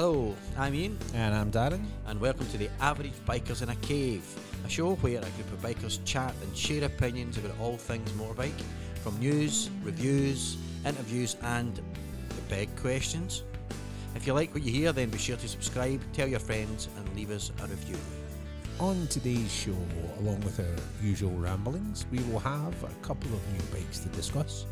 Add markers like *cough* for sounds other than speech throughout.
Hello, I'm Ian, And I'm Darren. and welcome to the Average Bikers in a Cave, a show where a group of bikers chat and share opinions about all things motorbike, from news, reviews, interviews, and the big questions. If you like what you hear, then be sure to subscribe, tell your friends, and leave us a review. On today's show, along with our usual ramblings, we will have a couple of new bikes to discuss,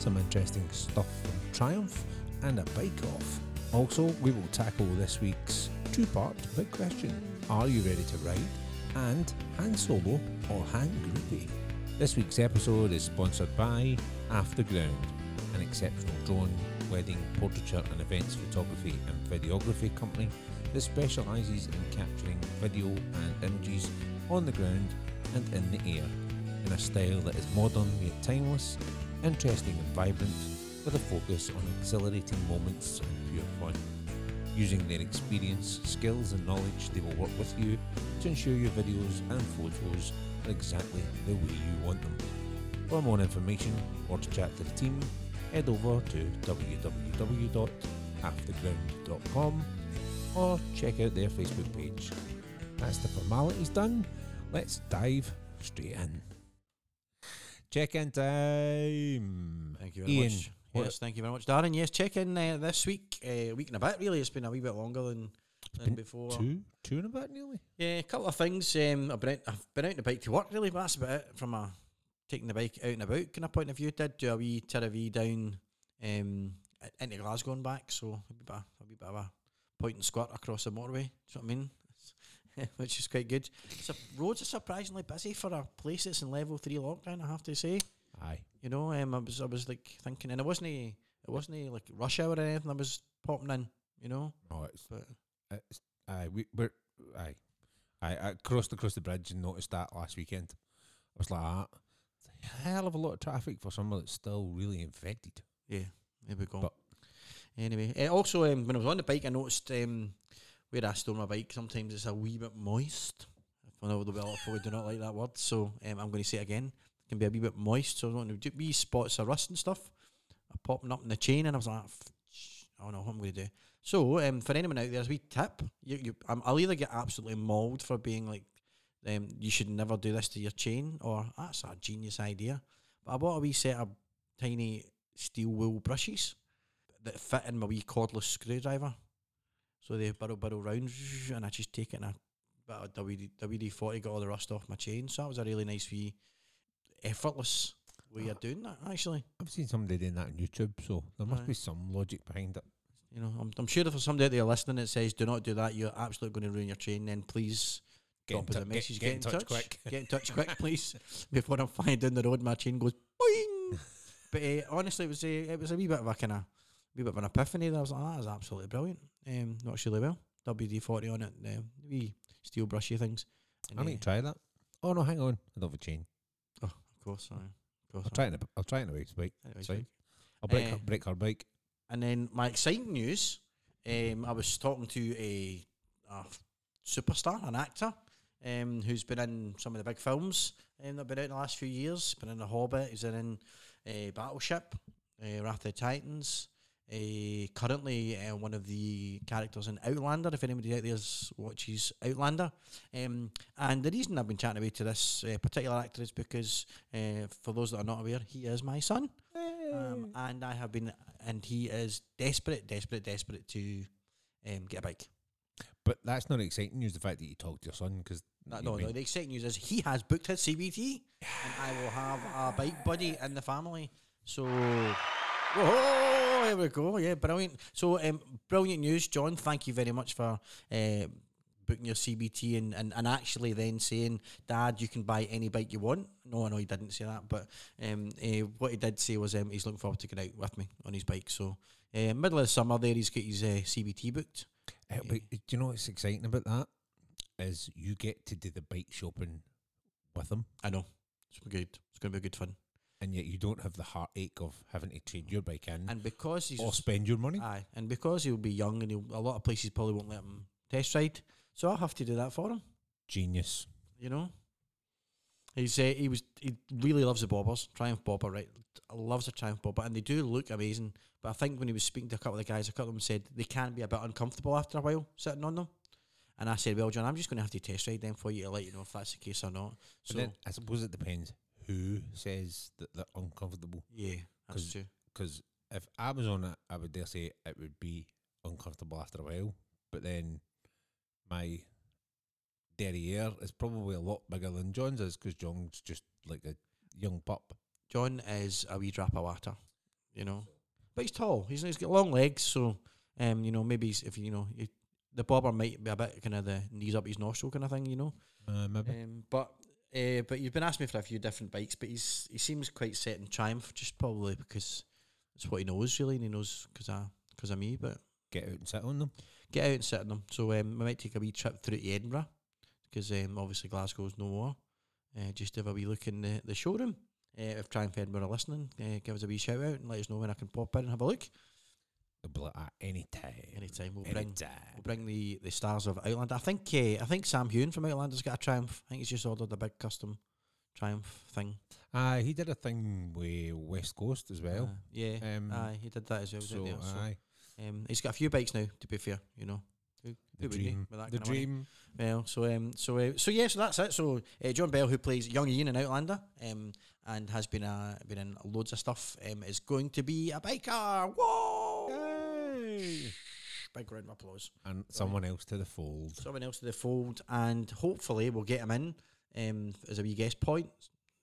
some interesting stuff from Triumph, and a bike off. Also, we will tackle this week's two part big question Are you ready to ride? And Han Solo or Han Groupie? This week's episode is sponsored by Afterground, an exceptional drone, wedding, portraiture, and events photography and videography company that specialises in capturing video and images on the ground and in the air in a style that is modern yet timeless, interesting and vibrant, with a focus on exhilarating moments pure fun. Using their experience, skills, and knowledge, they will work with you to ensure your videos and photos are exactly the way you want them. For more information or to chat to the team, head over to www.halftheground.com or check out their Facebook page. That's the formalities done. Let's dive straight in. Check in time. Thank you very Ian, much. Yes, thank you very much, Darren. Yes, check in uh, this week, a week and a bit. Really, it's been a wee bit longer than, than before. Two, two and a bit nearly. Yeah, a couple of things. Um, I've been out, I've been out on the bike to work really, but that's about it from a taking the bike out and about kind of point of view. Did do a wee Tirravee down um, into Glasgow and back, so a wee bit, a wee bit of a point and squirt across the motorway. Do you know what I mean? *laughs* Which is quite good. So roads are surprisingly busy for a place that's in level three lockdown. I have to say. Aye. You know, um, I was I was like thinking, and it wasn't it wasn't like rush hour or anything. I was popping in. You know, Oh, it's, but it's aye. We, we're aye. I, I crossed across the bridge and noticed that last weekend. I was like, ah, a hell of a lot of traffic for someone that's still really infected. yeah, there we go. But- Anyway, uh, also um, when I was on the bike, I noticed um, where I store my bike. Sometimes it's a wee bit moist. I know the well people do not like that word, so um, I'm going to say it again. Can be a wee bit moist. So I don't know, wee spots of rust and stuff are popping up in the chain, and I was like, I don't know what I'm going to do. So um, for anyone out there, there's a wee tip. You, you, um, I'll either get absolutely mauled for being like, um, you should never do this to your chain, or that's a genius idea. But I bought a wee set of tiny steel wool brushes that fit in my wee cordless screwdriver. So they burrow burrow round and I just take it in a bit of WD, WD-40, got all the rust off my chain. So that was a really nice wee effortless way of doing that actually. I've seen somebody doing that on YouTube, so there must Aye. be some logic behind it. You know, I'm, I'm sure if there's somebody out there listening that says do not do that, you're absolutely going to ruin your chain, then please Get drop in us a get- message. get in touch quick. Get in touch *laughs* quick, please. Before I'm flying down the road, my chain goes boing. but uh, honestly, it was a, it was a wee bit of a kind of wee bit of an epiphany. That I was like, that is absolutely brilliant. Um, not really well. WD forty on it, uh, wee steel brushy things. And, I need uh, to try that. Oh no, hang on. I have a chain. Course, aye, of course. I'll try it. In a, I'll try it in a week's. Anyway, fine. I'll break, Eh. her, break her bike. And then my exciting news, um, I was talking to a, a superstar, an actor, um, who's been in some of the big films um, that have been out in the last few years. Been in The Hobbit, he's in uh, Battleship, uh, Wrath of the Titans. Uh, currently, uh, one of the characters in Outlander. If anybody out there watches Outlander, um, and the reason I've been chatting away to this uh, particular actor is because, uh, for those that are not aware, he is my son. Um, and I have been, and he is desperate, desperate, desperate to um, get a bike. But that's not exciting news. The fact that you talked to your son because No, no, no, the exciting news is he has booked his CBT, and I will have a bike buddy in the family. So, whoa, here we go. Yeah, brilliant. So, um, brilliant news, John. Thank you very much for. Uh, Booking your CBT and, and, and actually then saying, Dad, you can buy any bike you want. No, I know he didn't say that, but um, uh, what he did say was um, he's looking forward to get out with me on his bike. So, uh, middle of the summer, there he's got his uh, CBT booked. Uh, but do you know what's exciting about that? Is you get to do the bike shopping with him, I know it's gonna be good. It's going to be good fun. And yet you don't have the heartache of having to trade your bike in And because he's or spend your money. Aye, and because he'll be young and he'll, a lot of places probably won't let him test ride, so I'll have to do that for him. Genius. You know, he's uh, he was he really loves the bobbers, Triumph bobber, right? Loves the Triumph bobber, and they do look amazing. But I think when he was speaking to a couple of the guys, a couple of them said they can be a bit uncomfortable after a while sitting on them. And I said, well, John, I'm just going to have to test ride them for you to let you know if that's the case or not. So I suppose it depends who says that they're uncomfortable. yeah, that's 'Cause- true. Because if I was on it, I would dare say it would be uncomfortable after a while. But then my derriere is probably a lot bigger than John's is because John's just like a young pup. John is a wee drop of water, you know, but he's tall. He's he's got long legs, so um, you know, maybe he's, if you know, you, the bobber might be a bit kind of the knees up his nostril kind of thing, you know. Uh, maybe. Um, but uh, but you've been asking me for a few different bikes, but he's he seems quite set in Triumph, just probably because it's what he knows really, and he knows because I because of me. But Get out and sit on them. get out and sit on them. So um, we might take a wee trip through to Edinburgh because um, obviously Glasgow's no more. Uh, just have a wee look in the, the showroom. Uh, if Triumph Edinburgh are listening, uh, give us a wee shout out and let us know when I can pop in and have a look. They'll be like, any time. We'll bring time. we'll bring the, the stars of Outlander. I think uh, I think Sam Heughan from Outlander's got a Triumph. I think he's just ordered a big custom Triumph thing. Aye, he did a thing with West Coast as well. Uh, yeah, um, aye, he did that as well. so, didn't he? So, aye, um, he's got a few bikes now. To be fair, you know, who, the who dream. with that The kind money? dream. Well, so um, so uh, so yeah, so that's it. So uh, John Bell, who plays young Ian in Outlander, um, and has been uh, been in loads of stuff, um, is going to be a biker. Whoa! Big round of applause. And someone else to the fold. Someone else to the fold, and hopefully we'll get him in um, as a wee guest point.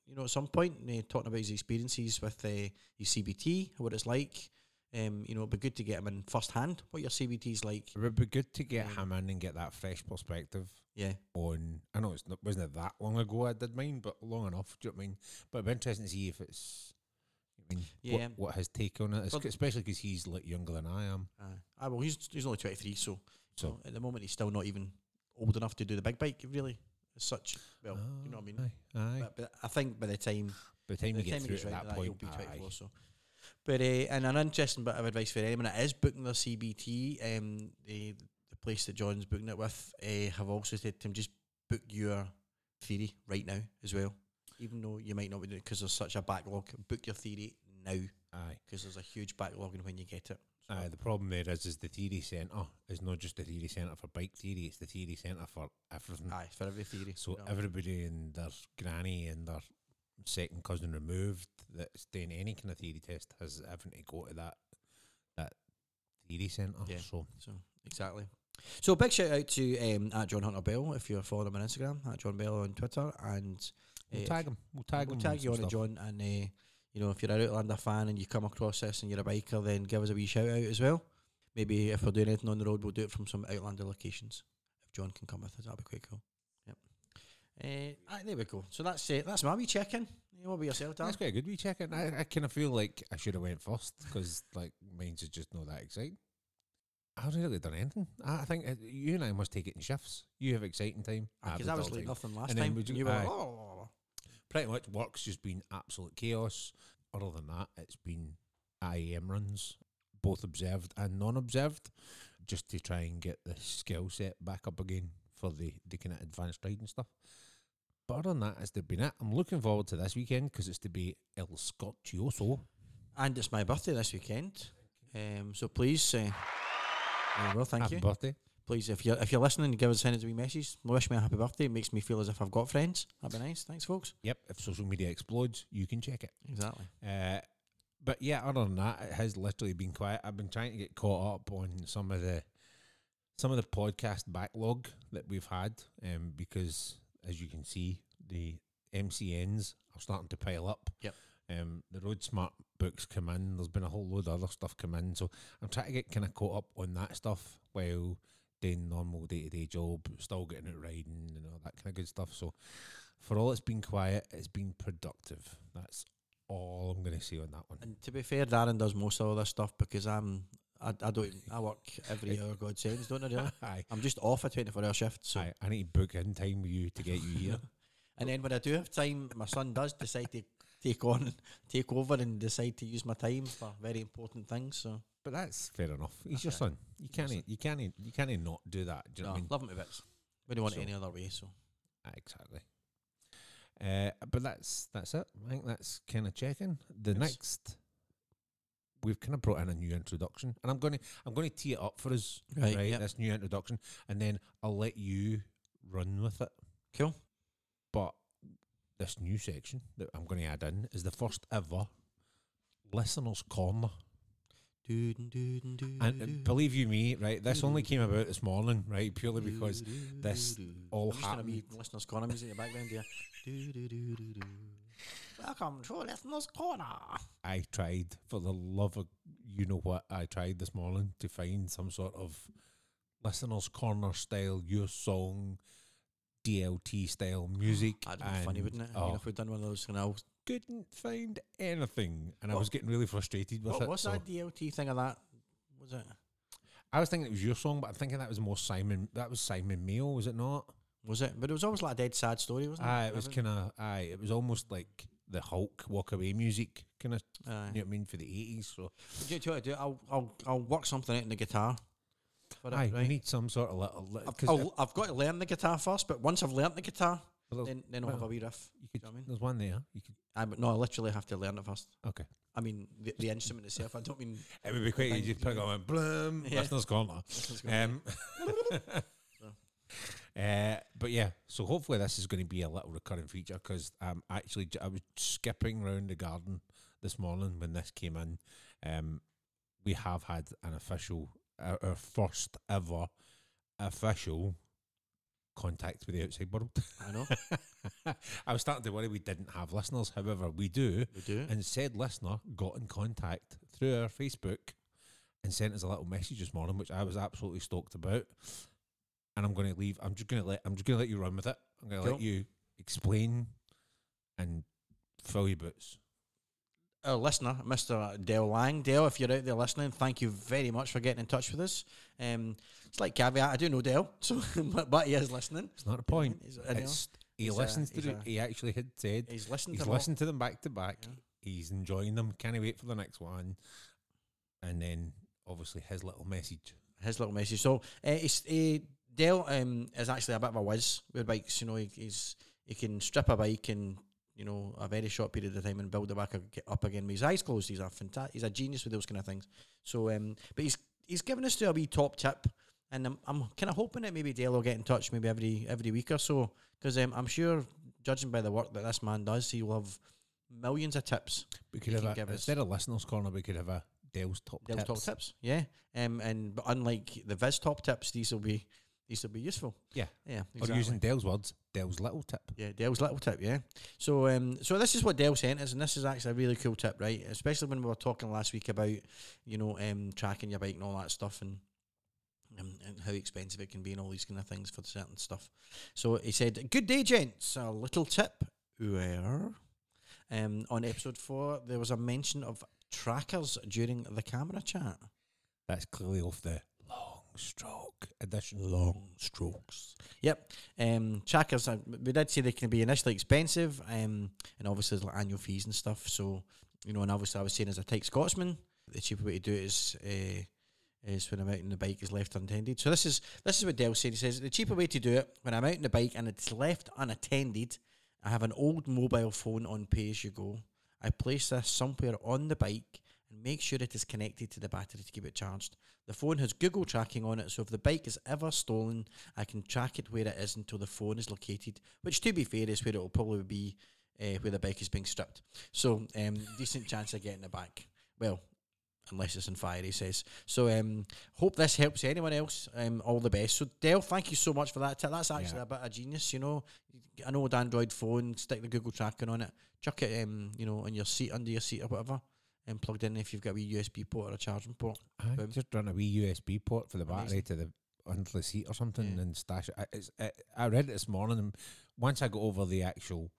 You know, at some point, uh, talking about his experiences with uh, his CBT, what it's like. Um, you know, it'd be good to get him in first hand. What your CBT's like? It would be good to get Um, him in and get that fresh perspective Yeah, on. I know it's not, wasn't it that long ago I did mine, but long enough. Do you know what I mean? But it'd be interesting to see if it's. Mean, Yeah. what, what his take on it is, Well- especially because he's like younger than I am. uh, ah, well, he's he's only twenty three, so So So at the moment, he's still not even old enough to do the big bike, really, as such. Well, you know what I mean? Aye, aye. But, but I think by the time, By the time by you the get time through to right that point, that, he'll be aye. 24. So. But uh, and an interesting bit of advice for anyone that is booking their CBT, um, the, the place that John's booking it with, uh, have also said to him, just book your theory right now as well. Even though you might not be doing it because there's such a backlog, book your theory now Aye. because there's a huge backlog in when you get it. So, Aye, the problem there is, is the theory centre is not just the theory centre for bike theory; it's the theory centre for everything. aye, for every theory. So know. everybody and their granny and their second cousin removed that's doing any kind of theory test has having to go to that that theory centre. Yeah. So So exactly. So big shout out to um, at John Hunter Bell if you're following him on Instagram at John Bell on Twitter and we'll uh, tag him. We'll tag we'll him. tag you on it. John. And uh, you know if you're an Outlander fan and you come across this and you're a biker, then give us a wee shout out as well. Maybe if we're doing anything on the road, we'll do it from some Outlander locations. If John can come with us, that'd be quite cool. Yep. Uh, aye, there we go. So that's it. that's my wee check in. What about yourself, Dan? That's quite a good wee check in. I, I kind of feel like I should have went first because like mine's just not that exciting. I haven't really done anything. I, I think you and I must take it in shifts. You have exciting time. I have Because it I was like nothing last And time. you- you were oh, pretty much work's just been absolute chaos. Other than that, it's been IAM runs, both observed and non-observed, just to try and get the skill set back up again for the, the kind of advanced riding stuff. But other than that, it's been it. I'm looking forward to this weekend because it's to be El Scorchio. And it's my birthday this weekend. Um, so please, uh, you thank Happy you. birthday. Please, if you're if you're listening, give us send us a wee message. Wish me a happy birthday. It makes me feel as if I've got friends. That'd be nice. Thanks, folks. Yep, if social media explodes, you can check it. Exactly. Uh, but yeah, other than that, it has literally been quiet. I've been trying to get caught up on some of the some of the podcast backlog that we've had, um, because as you can see, the MCNs are starting to pile up. Yep. Um, the Road Smart books come in. There's been a whole load of other stuff come in, so I'm trying to get kind of caught up on that stuff while doing normal day to day job, still getting it riding and all that kind of good stuff. So for all it's been quiet, it's been productive. That's all I'm going to say on that one. And to be fair, Darren does most of all this stuff because I'm I, I don't I work every *laughs* hour God sends, don't I? Really? *laughs* Aye. I'm just off a 24 hour shift. So Aye, I need to book in time with you to get you here. *laughs* and then when I do have time, my son does decide to take on take over and decide to use my time for very important things. So but that's fair enough. He's your Okay. son. You can't. You can't. You can't not do that. Do you know no, what I mean? love him to bits. We don't want So- it any other way. So Aye, exactly. Uh, but that's that's it. I think that's kind of checking. The Yes. next we've kind of brought in a new introduction, and I'm going to I'm going to tee it up for us, Right, right? yep. This new introduction, and then I'll let you run with it. Cool. But this new section that I'm going to add in is the first ever listeners' corner. And believe you me, right? This only came about this morning, right? Purely because this all I'm just gonna be happened. listeners' corner music in the background do. Welcome to listeners' corner. I tried, for the love of you know what, I tried this morning to find some sort of listeners' corner style, your song, DLT style music. That'd be funny, wouldn't it? I mean, oh, if we'd done one of those, you know, couldn't find anything, and I was getting really frustrated with what, it. what's so- that DLT thing of that? Was it? I was thinking it was your song, but I'm thinking that was more Simon. That was Simon Mayo, was it not? Was it? But it was always like a dead sad story, wasn't it? Aye, it was kind of. Aye, it was almost like the Hulk walk away music, kind of. You know what I mean for the eighties. So Do you know what I do? I'll, I'll, I'll work something out in the guitar. For it, aye, we right? need some sort of little. li- I've, 'cause I'll, I've got to learn the guitar first, but once I've learnt the guitar, well, then, then I'll have a wee riff. you could. know what I mean? There's one there. You could. I, no, I literally have to learn it first. Okay. I mean, the, the instrument itself. I don't mean. *laughs* It would be quite easy to pick you. on and bloom. Yeah. Listener's corner. Listeners' *laughs* corner. Um, *laughs* uh, but yeah, so hopefully this is going to be a little recurring feature because um, actually I was skipping round the garden this morning when this came in. Um, we have had an official, our first ever official contact with the outside world. I know. *laughs* I was starting to worry we didn't have listeners. However, we do. We do. And said listener got in contact through our Facebook and sent us a little message this morning, which I was absolutely stoked about. And I'm going to leave. I'm just going to let. I'm just going to let you run with it. I'm going to Cool. let you explain and fill your boots. Our listener, Mr. Dale Lang. Dale, if you're out there listening, thank you very much for getting in touch with us. Um, it's like caveat, I do know Dale, *laughs* so but, but he is listening. It's not a point. He's, I. It's he listens to. he's the- a- he actually had said He's listened he's to them listened to them back to back. Yeah. He's enjoying them. Can't wait for the next one. And then obviously his little message. his little message. So uh, uh, Dale um, is actually a bit of a whiz with bikes. You know, he, he's he can strip a bike in you know a very short period of time and build it back up again with his eyes closed. He's a fantastic. He's a genius with those kind of things. So, um, but he's he's given us to a wee top tip. And I'm, I'm kind of hoping that maybe Dale will get in touch maybe every every week or so because um, I'm sure, judging by the work that this man does, he will have millions of tips We could have a, give us- instead of listeners' corner, we could have a Dale's top Dale's tips. top tips. Yeah, um, and but unlike the Viz top tips, these will be these will be useful. Yeah. yeah, Or using Dale's words, Dale's little tip. Yeah, Dell's little tip, yeah. So um so this is what Dell sent us and this is actually a really cool tip, right? Especially when we were talking last week about, you know, um tracking your bike and all that stuff and um, and how expensive it can be and all these kind of things for certain stuff. So he said, Good day, gents. A little tip where um on episode four there was a mention of trackers during the camera chat. That's clearly off the stroke edition. long strokes. Yep. Um, trackers, uh, we did say they can be initially expensive, um, and obviously there's like annual fees and stuff. So, you know, and obviously I was saying as a tight Scotsman, the cheaper way to do it is uh, is when I'm out and the bike is left unattended. So this is this is what Dale said. He says the cheaper way to do it when I'm out on the bike and it's left unattended. I have an old mobile phone on pay as you go. I place this somewhere on the bike and make sure it is connected to the battery to keep it charged. The phone has Google tracking on it, so if the bike is ever stolen, I can track it where it is until the phone is located, which to be fair is where it will probably be uh, where the bike is being stripped. So, um, decent chance of getting it back. Well, unless it's in fire, he says. So, um, hope this helps anyone else. Um, all the best. So, Dell, thank you so much for that tip. That's actually Yeah. a bit of genius, you know. An old Android phone, stick the Google tracking on it, chuck it, um, you know, on your seat, under your seat or whatever, and plugged in if you've got a wee USB port or a charging port. I Boom. just run a wee USB port for the battery Amazing. to the under the seat or something Yeah. and stash it. I, it's, I, I read it this morning, and once I got over the actual,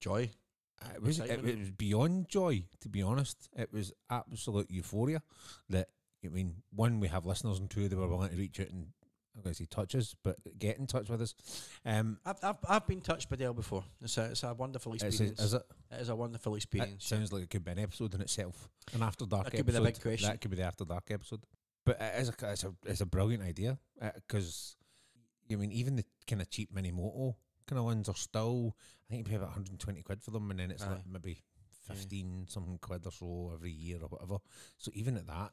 Joy. it was it, Excitement. was beyond joy. To be honest, it was absolute euphoria. That I mean, one we have listeners, and two they were willing to reach out and I'm going to say touch us, but get in touch with us. Um, I've, I've, I've been touched by Dale before. It's a, it's a wonderful experience. is it? it is a wonderful It experience. sounds like it could be an episode in itself, an after dark. That could be the big question. That could be the after dark episode. But it is a it's a it's a brilliant idea because I mean even the kind of cheap mini moto kind of ones are still I think you pay about 120 quid for them, and then it's Aye. like maybe fifteen something quid or so every year or whatever. So even at that,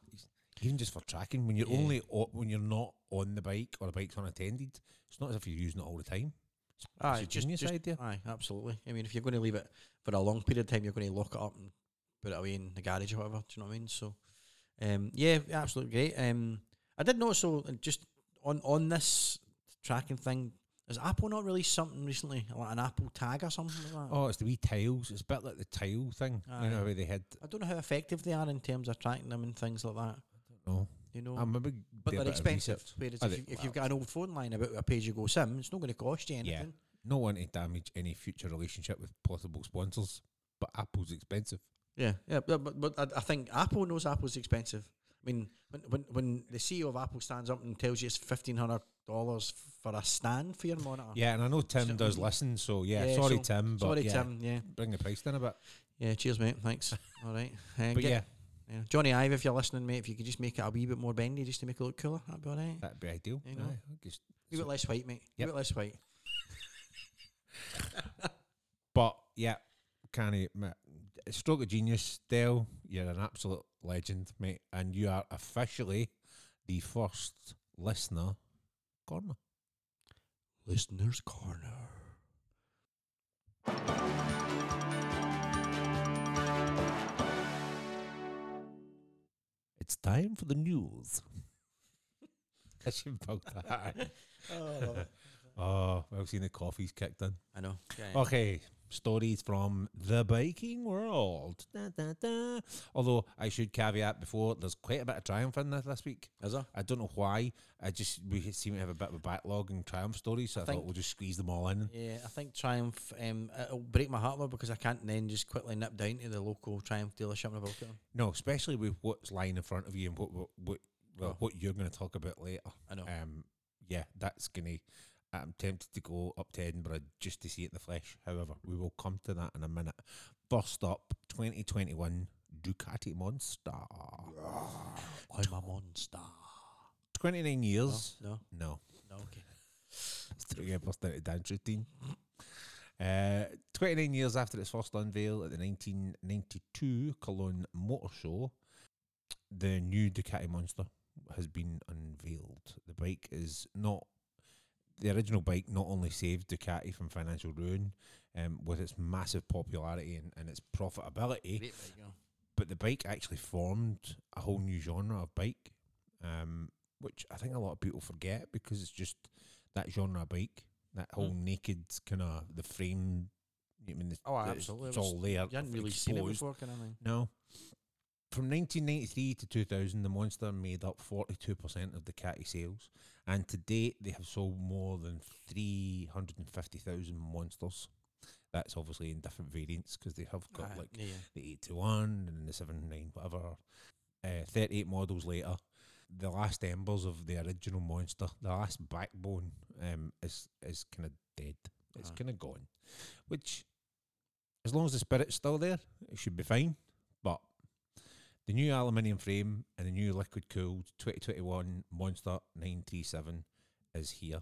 even just for tracking, when you're Yeah. only o- when you're not on the bike or the bike's unattended, it's not as if you're using it all the time. It's, Aye, it's a genius idea. Aye, absolutely. I mean, if you're going to leave it for a long period of time, you're going to lock it up and put it away in the garage or whatever. Do you know what I mean? So, um, yeah, absolutely great. Um, I did notice so just on on this tracking thing, has Apple not released something recently, like an Apple tag or something like that? Oh, it's the wee tiles. It's a bit like the tile thing. You know how they had. I don't know how effective they are in terms of tracking them and things like that. No, You know, I'm a big. but they're expensive. Whereas if, you, Well, you've got an old phone line about a page you go sim, it's not going to cost you anything. Yeah. No one to damage any future relationship with possible sponsors, but Apple's expensive. Yeah, yeah, but but, but I, I think Apple knows Apple's expensive. I mean, when when when the CEO of Apple stands up and tells you it's fifteen hundred dollars for a stand for your monitor. Yeah, and I know Tim So- does listen, so yeah, Yeah, sorry so- Tim, but Sorry, yeah, Tim. Yeah, bring the price down a bit. yeah. Cheers, mate. Thanks. *laughs* All right. Uh, But get- yeah, yeah, Jony Ive, if you're listening, mate, if you could just make it a wee bit more bendy, just to make it look cooler, that'd be all right. that'd be ideal. You know. Aye, I A bit less white, mate. A Yep. bit less white. *laughs* But yeah, canny mate. A stroke of genius, Dale. You're an absolute legend, mate, and you are officially the first listener corner. Listener's corner. It's time for the news. I should build that. Oh, I love it. oh, well, seen the coffee's kicked in. I know. Yeah, yeah. Okay, stories from the biking world. Da, da, da. Although I should caveat before, there's quite a bit of triumph in this this week. Is there? I don't know why. I just we seem to have a bit of a backlog in triumph stories, so I, think- thought we'll just squeeze them all in. Yeah, I think Triumph. Um, it'll break my heart though because I can't then just quickly nip down to the local Triumph dealership and have a look at them. No, especially with what's lying in front of you and what what what, well, Oh. what you're going to talk about later. I know. Um, yeah, that's gonna. I'm tempted to go up to Edinburgh just to see it in the flesh. However, we will come to that in a minute. First up, 2021 Ducati Monster. *sighs* I'm a monster. 29 years. no, No, no. Okay. *laughs* it's three years burst out dance routine. Uh, 29 years after its first unveil at the 1992 Cologne Motor Show, the new Ducati Monster has been unveiled. The bike is not the original bike. Not only saved Ducati from financial ruin um, with its massive popularity and, and its profitability, Great bike, yeah. but the bike actually formed a whole new genre of bike, um, which I think a lot of people forget because it's just that genre of bike, that whole naked kind of the frame. I mean, it's, Oh, absolutely. It's It was- all there. You hadn't really seen it before, kind of thing. No. From 1993 to 2000, the Monster made up 42% of Ducati sales, and to date they have sold more than 350,000 Monsters. That's obviously in different variants because they have got Aye, like yeah, the 8 to 1 and the 7 9, whatever. Uh, 38 models later, the last embers of the original Monster, the last backbone, um, is is kind of dead. It's Aye. kind of gone. Which, as long as the spirit's still there, it should be fine. The new aluminium frame and the new liquid cooled 2021 Monster 937 is here.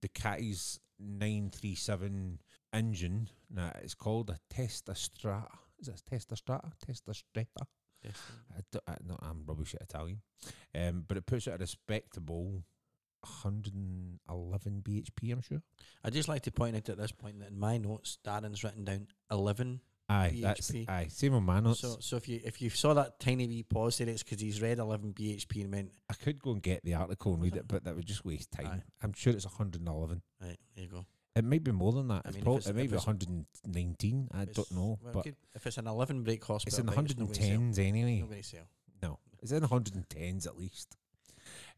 The Ducati's 937 engine, now it's called a Testa Strata. Is it Testa Strata? Testa Strata? I don't, I, no, I'm rubbish at Italian. Um, but it puts it at a respectable 111 bhp, I'm sure. I'd just like to point out at this point that in my notes, Darren's written down 11. Aye, that's BHP. aye. Same on my notes. So, so if you if you saw that tiny wee pause there, it's because he's read 11 BHP and went, I could go and get the article and read it, but that would just waste time. Aye. I'm sure it's 111. right, there you go. It might be more than that. I It's mean, prob- it may be 119. I don't know, well, but if it's an 11 brake horsepower, it's in the bike, it's not gonna sell. 110s anyway. Not going to sell. No, it's in the 110s at least.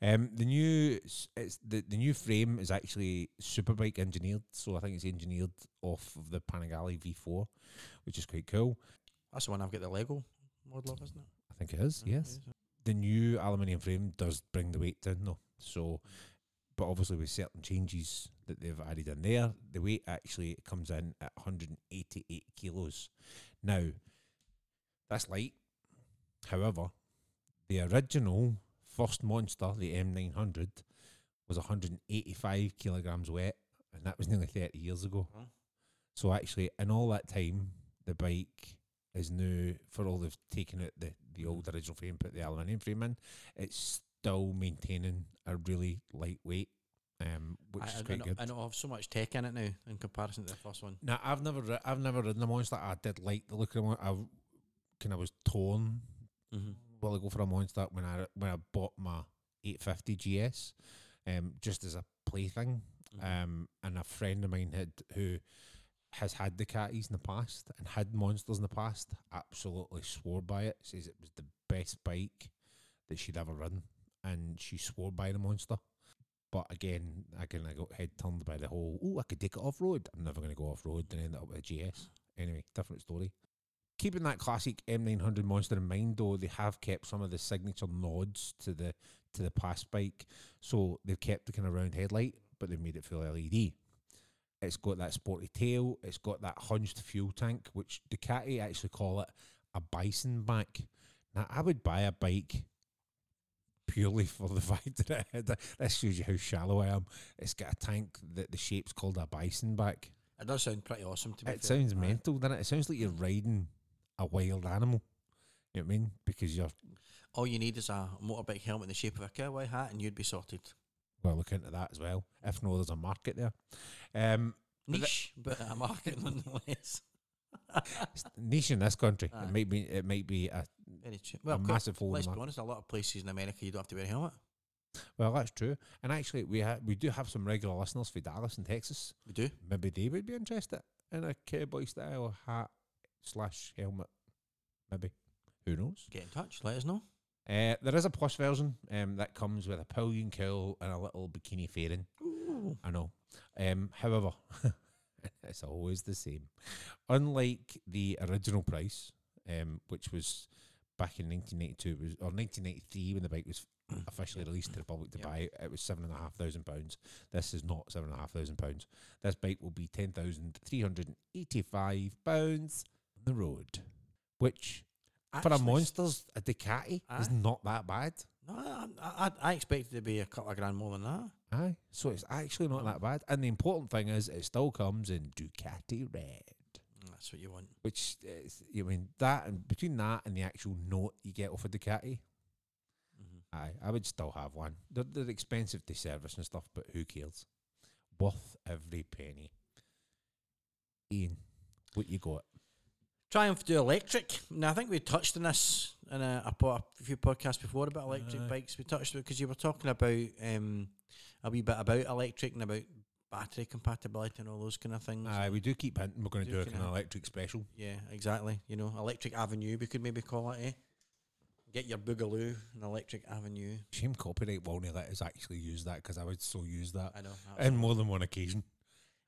Um, the new s- it's the, the new frame is actually superbike engineered, so I think it's engineered off of the Panigale V4, which is quite cool. That's the one I've got the Lego model of, isn't it? I think it is. Yeah, Yes, it is. the new aluminium frame does bring the weight down though. So, but obviously with certain changes that they've added in there, the weight actually comes in at 188 kilos. Now, that's light. However, the original first monster, the M900, was 185 kilograms wet, and that was nearly 30 years ago. Huh? So actually, in all that time, the bike is now for all they've taken out the the old original frame, put the aluminium frame in. It's still maintaining a really lightweight, um, which I, is quite know, good. I know I have so much tech in it now in comparison to the first one. Now I've never ri- I've never ridden a monster. I did like the look of them. I kind of was torn Mm-hmm. While ago for a monster when I when I bought my 850 GS, um, just as a plaything. Mm-hmm. Um, and a friend of mine had who has had Ducatis in the past and had monsters in the past. Absolutely swore by it. Says it was the best bike that she'd ever ridden, and she swore by the monster. But again, I kind of got head turned by the whole. Oh, I could take it off road. I'm never going to go off road and end up with a GS. Anyway, different story. Keeping that classic M900 monster in mind, though, they have kept some of the signature nods to the to the past bike. So they've kept the kind of round headlight, but they've made it full LED. It's got that sporty tail. It's got that hunched fuel tank, which Ducati actually call it a bison back. Now, I would buy a bike purely for the *laughs* fact that it this shows you how shallow I am. It's got a tank that the shape's called a bison back. It does sound pretty awesome to me. It sounds mental, doesn't it? It sounds like you're riding a wild animal. You know what I mean? Because you're All you need is a motorbike helmet in the shape of a cowboy hat, and you'd be sorted. well look into that as well. If no, there's a market there. Um, But Niche, but a market nonetheless. niche in this country. Aye. It might be. It might be a, Very a Well, co- massive hole let's be honest. A lot of places in America you don't have to wear a helmet. Well, that's true. And actually, we ha- we do have some regular listeners for Dallas and Texas. We do. Maybe they would be interested in a cowboy style hat slash helmet. Maybe. Who knows? Get in touch. Let us know. Uh, there is a plus version um, that comes with a pillion cowl and a little bikini fairing. Ooh. I know. Um, however, *laughs* it's always the same. Unlike the original price, um, which was back in 1992 was or 1993 when the bike was *clears throat* officially released to the public to Yeah. buy, it was seven and a half thousand pounds. This is not seven and a half thousand pounds. This bike will be ten thousand three hundred and eighty-five pounds the road, which for a monsters a Ducati is not that bad. No, I, I, I expected it to be a couple of grand more than that. Aye, so it's actually not that bad. And the important thing is, it still comes in Ducati red, That's what you want. which is, I mean, that and between that and the actual note you get off a Ducati, Mm-hmm. aye, I would still have one. They're, they're expensive to service and stuff, but who cares? Worth every penny. Ian, what you got? Triumph do electric. Now I think we touched on this in a, a, po- a few podcasts before about electric Aye. bikes. We touched because you were talking about um, a wee bit about electric and about battery compatibility and all those kind of things. Aye, we do keep hinting we're going to Do do, an electric special. Yeah, exactly. You know, electric avenue. We could maybe call it. Eh? Get your boogaloo, an electric avenue. Shame copyright not let us actually use that because I would so use that I know. on more than one occasion.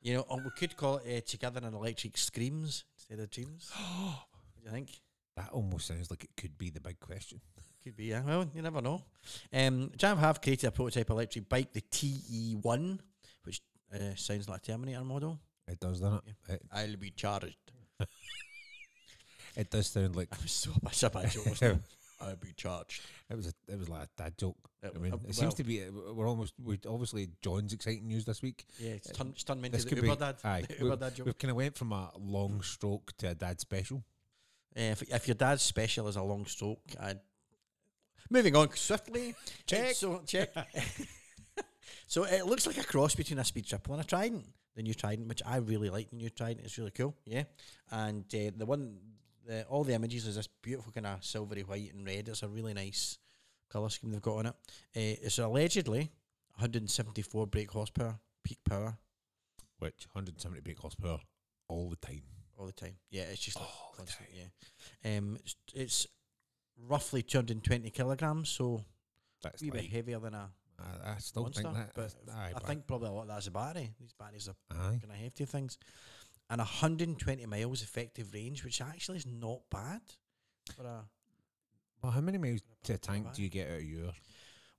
You know, or we could call it uh, together an electric screams instead of dreams. *gasps* what do you think? That almost sounds like it could be the big question. Could be, yeah. Well, you never know. Um, Jam have created a prototype electric bike, the TE1, which uh, sounds like a Terminator model. It does, doesn't it? It, I'll be charged. *laughs* it does sound like *laughs* I was so much a *laughs* bad it? I'll be charged. it was a it was like a dad joke. Uh, I mean, uh, it seems to be uh, we're almost we obviously John's exciting news this week. Yeah, it's turned, it's turned me into This the could Uber be dad. aye. The *laughs* we, Uber dad joke. we've kind of went from a long stroke to a dad special. Uh, if, if your dad's special is a long stroke, I'd. Moving on swiftly. *laughs* Check. So, check. *laughs* so it looks like a cross between a speed triple and a trident. The new trident, which I really like, the new trident, it's really cool. Yeah, and uh, the one, the all the images is this beautiful kind of silvery white and red. It's a really nice color scheme they've got on it. Uh, it's allegedly 174 brake horsepower, peak power Which 170 brake horsepower all the time. all the time. Yeah, it's just like All the constant, yeah. Um, it's, it's roughly 220 kilograms, so That's a wee bit heavier than a I, I still monster. think that. but I think probably a lot of that's a battery. These batteries are kind of hefty things, and 120 miles effective range, which actually is not bad for a. Well, how many miles to a tank do you get out of your?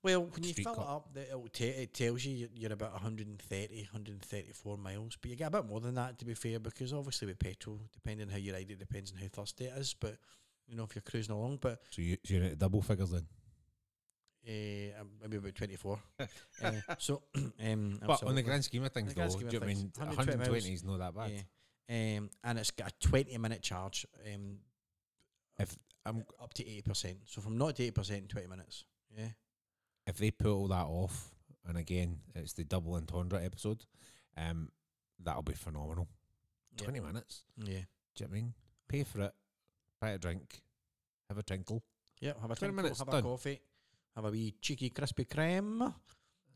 Well, when you fill it up, it'll ta- it tells you you're- about 130, 134 miles, but you get a bit more than that to be fair, because obviously with petrol, depending on how you ride it, depends on how thirsty it is. But you know, if you're cruising along, but So you, so you're into double figures then. Uh, maybe about 24. uh, *laughs* so, *clears throat* um, But on the grand scheme of things, though, scheme of know I things, mean 120 120 miles. is not that bad. Yeah. Um, and it's got a 20 minute charge. Um, If I'm up to eighty percent. So from not to eighty percent in twenty minutes. Yeah. if they put all that off, and again, it's the double entendre episode, um, that'll be phenomenal. Yeah. Twenty minutes. Yeah. Do you know what I mean? Pay for it, buy a drink, have a tinkle. Yeah. Have a 20 tinkle, minutes, have done. a coffee, have a wee cheeky Krispy Kreme.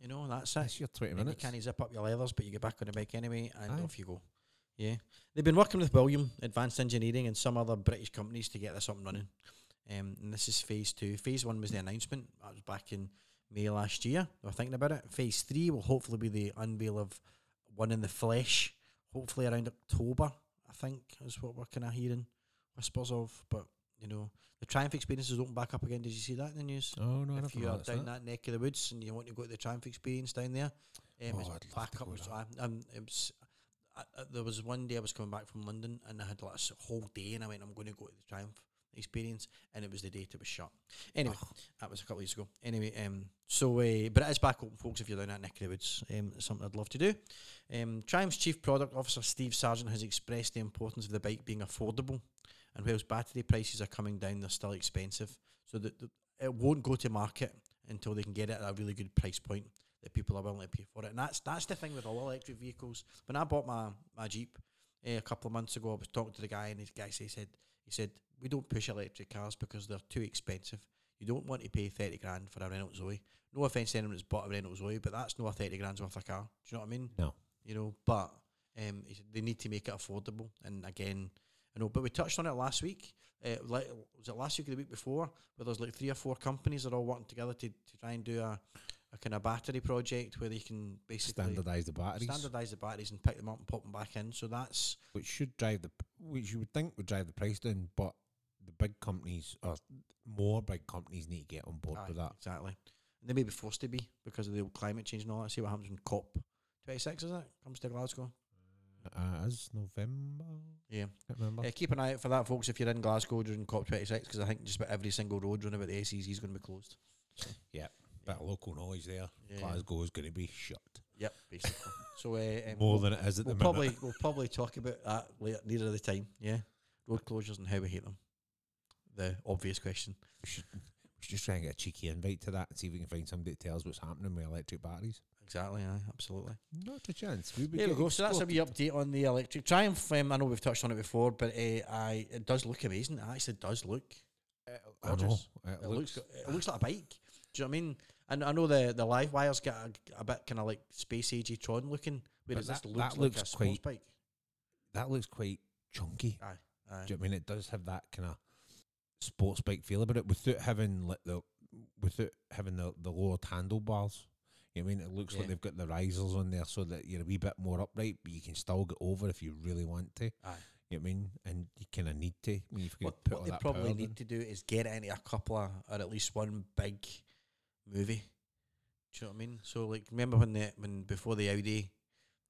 You know, that's it. That's your twenty And you minutes. can't zip up your leathers, but you get back on the bike anyway, and Aye. off you go. Yeah, they've been working with Williams Advanced Engineering and some other British companies to get this up and running. Um, and this is phase two. Phase one was the announcement. That was back in May last year. They were thinking about it. Phase three will hopefully be the unveil of one in the flesh. Hopefully around October. I think is what we're kind of hearing whispers of. But you know, the Triumph experience is open back up again. Did you see that in the news? Oh no, if you are down that. that. neck of the woods and you want to go to the Triumph experience down there, um, Oh, it's I'd back up. So there. I, um, was, I, I, there was one day I was coming back from London and I had like a whole day and I went, I'm going to go to the Triumph experience, and it was the date it was shut. Anyway, that was a couple of years ago. Anyway, um, so uh, but it is back open, folks. If you're down that neck of the woods, um, it's something I'd love to do. Um, Triumph's chief product officer Steve Sargent has expressed the importance of the bike being affordable, and whilst battery prices are coming down, they're still expensive. So that the, it won't go to market until they can get it at a really good price point that people are willing to pay for it. And that's that's the thing with all electric vehicles. When I bought my my Jeep uh, a couple of months ago, I was talking to the guy, and the guy say- said he said we don't push electric cars because they're too expensive. You don't want to pay thirty grand for a Renault Zoe. No offense to anyone that's bought a Renault Zoe, but that's not a thirty grand's worth of car. Do you know what I mean? No. You know, but um, they need to make it affordable. And again, I know, but we touched on it last week. Uh, like, was it last week or the week before? Where there's like three or four companies that are all working together to, to try and do a, a kind of battery project where they can basically Standardise the batteries, standardize the batteries and pick them up and pop them back in. So that's which should drive the, which you would think would drive the price down, but the big companies or more big companies need to get on board aye, with that. exactly. And they may be forced to be because of the old climate change and all that. See what happens when COP twenty six is it comes to Glasgow. Uh, as November, Yeah. Uh, keep an eye out for that, folks. If you're in Glasgow during COP26, because I think just about every single road run about the SEC is going to be closed. Bit of local knowledge there. Yeah. Glasgow is going to be shut Yep, basically. so uh, *laughs* um, more we'll, than it is at we'll the probably minute. we'll probably talk about that later nearer the time. Yeah, road closures and how we hate them. The obvious question. We should, we should just try and get a cheeky invite to that and see if we can find somebody that tells what's happening with electric batteries. Exactly. Aye, absolutely. Not a chance. We There we go. So that's a wee update on the electric Triumph. Um, I know we've touched on it before, but uh, I it does look amazing. It actually does look. Gorgeous. It, It looks, looks it looks like a bike. Do you know what I mean? And I know the the LiveWires get a, a bit kind of like space agey Tron looking, whereas that- this that looks like looks a sports quite- bike. that looks quite chunky. Aye, aye. Do you know what I mean? It does have that kind of sports bike feel about it without having like the without having the, the lowered handlebars. You know I mean? It looks Yeah. like they've got the risers on there so that you're a wee bit more upright, but you can still get over if you really want to. Aye. You know what I mean? And you kind of need to. I mean, if you What, put what they probably need in. to do is get into a couple of, or at least one big movie. Do you know what I mean? So like, remember when the when before the Audi,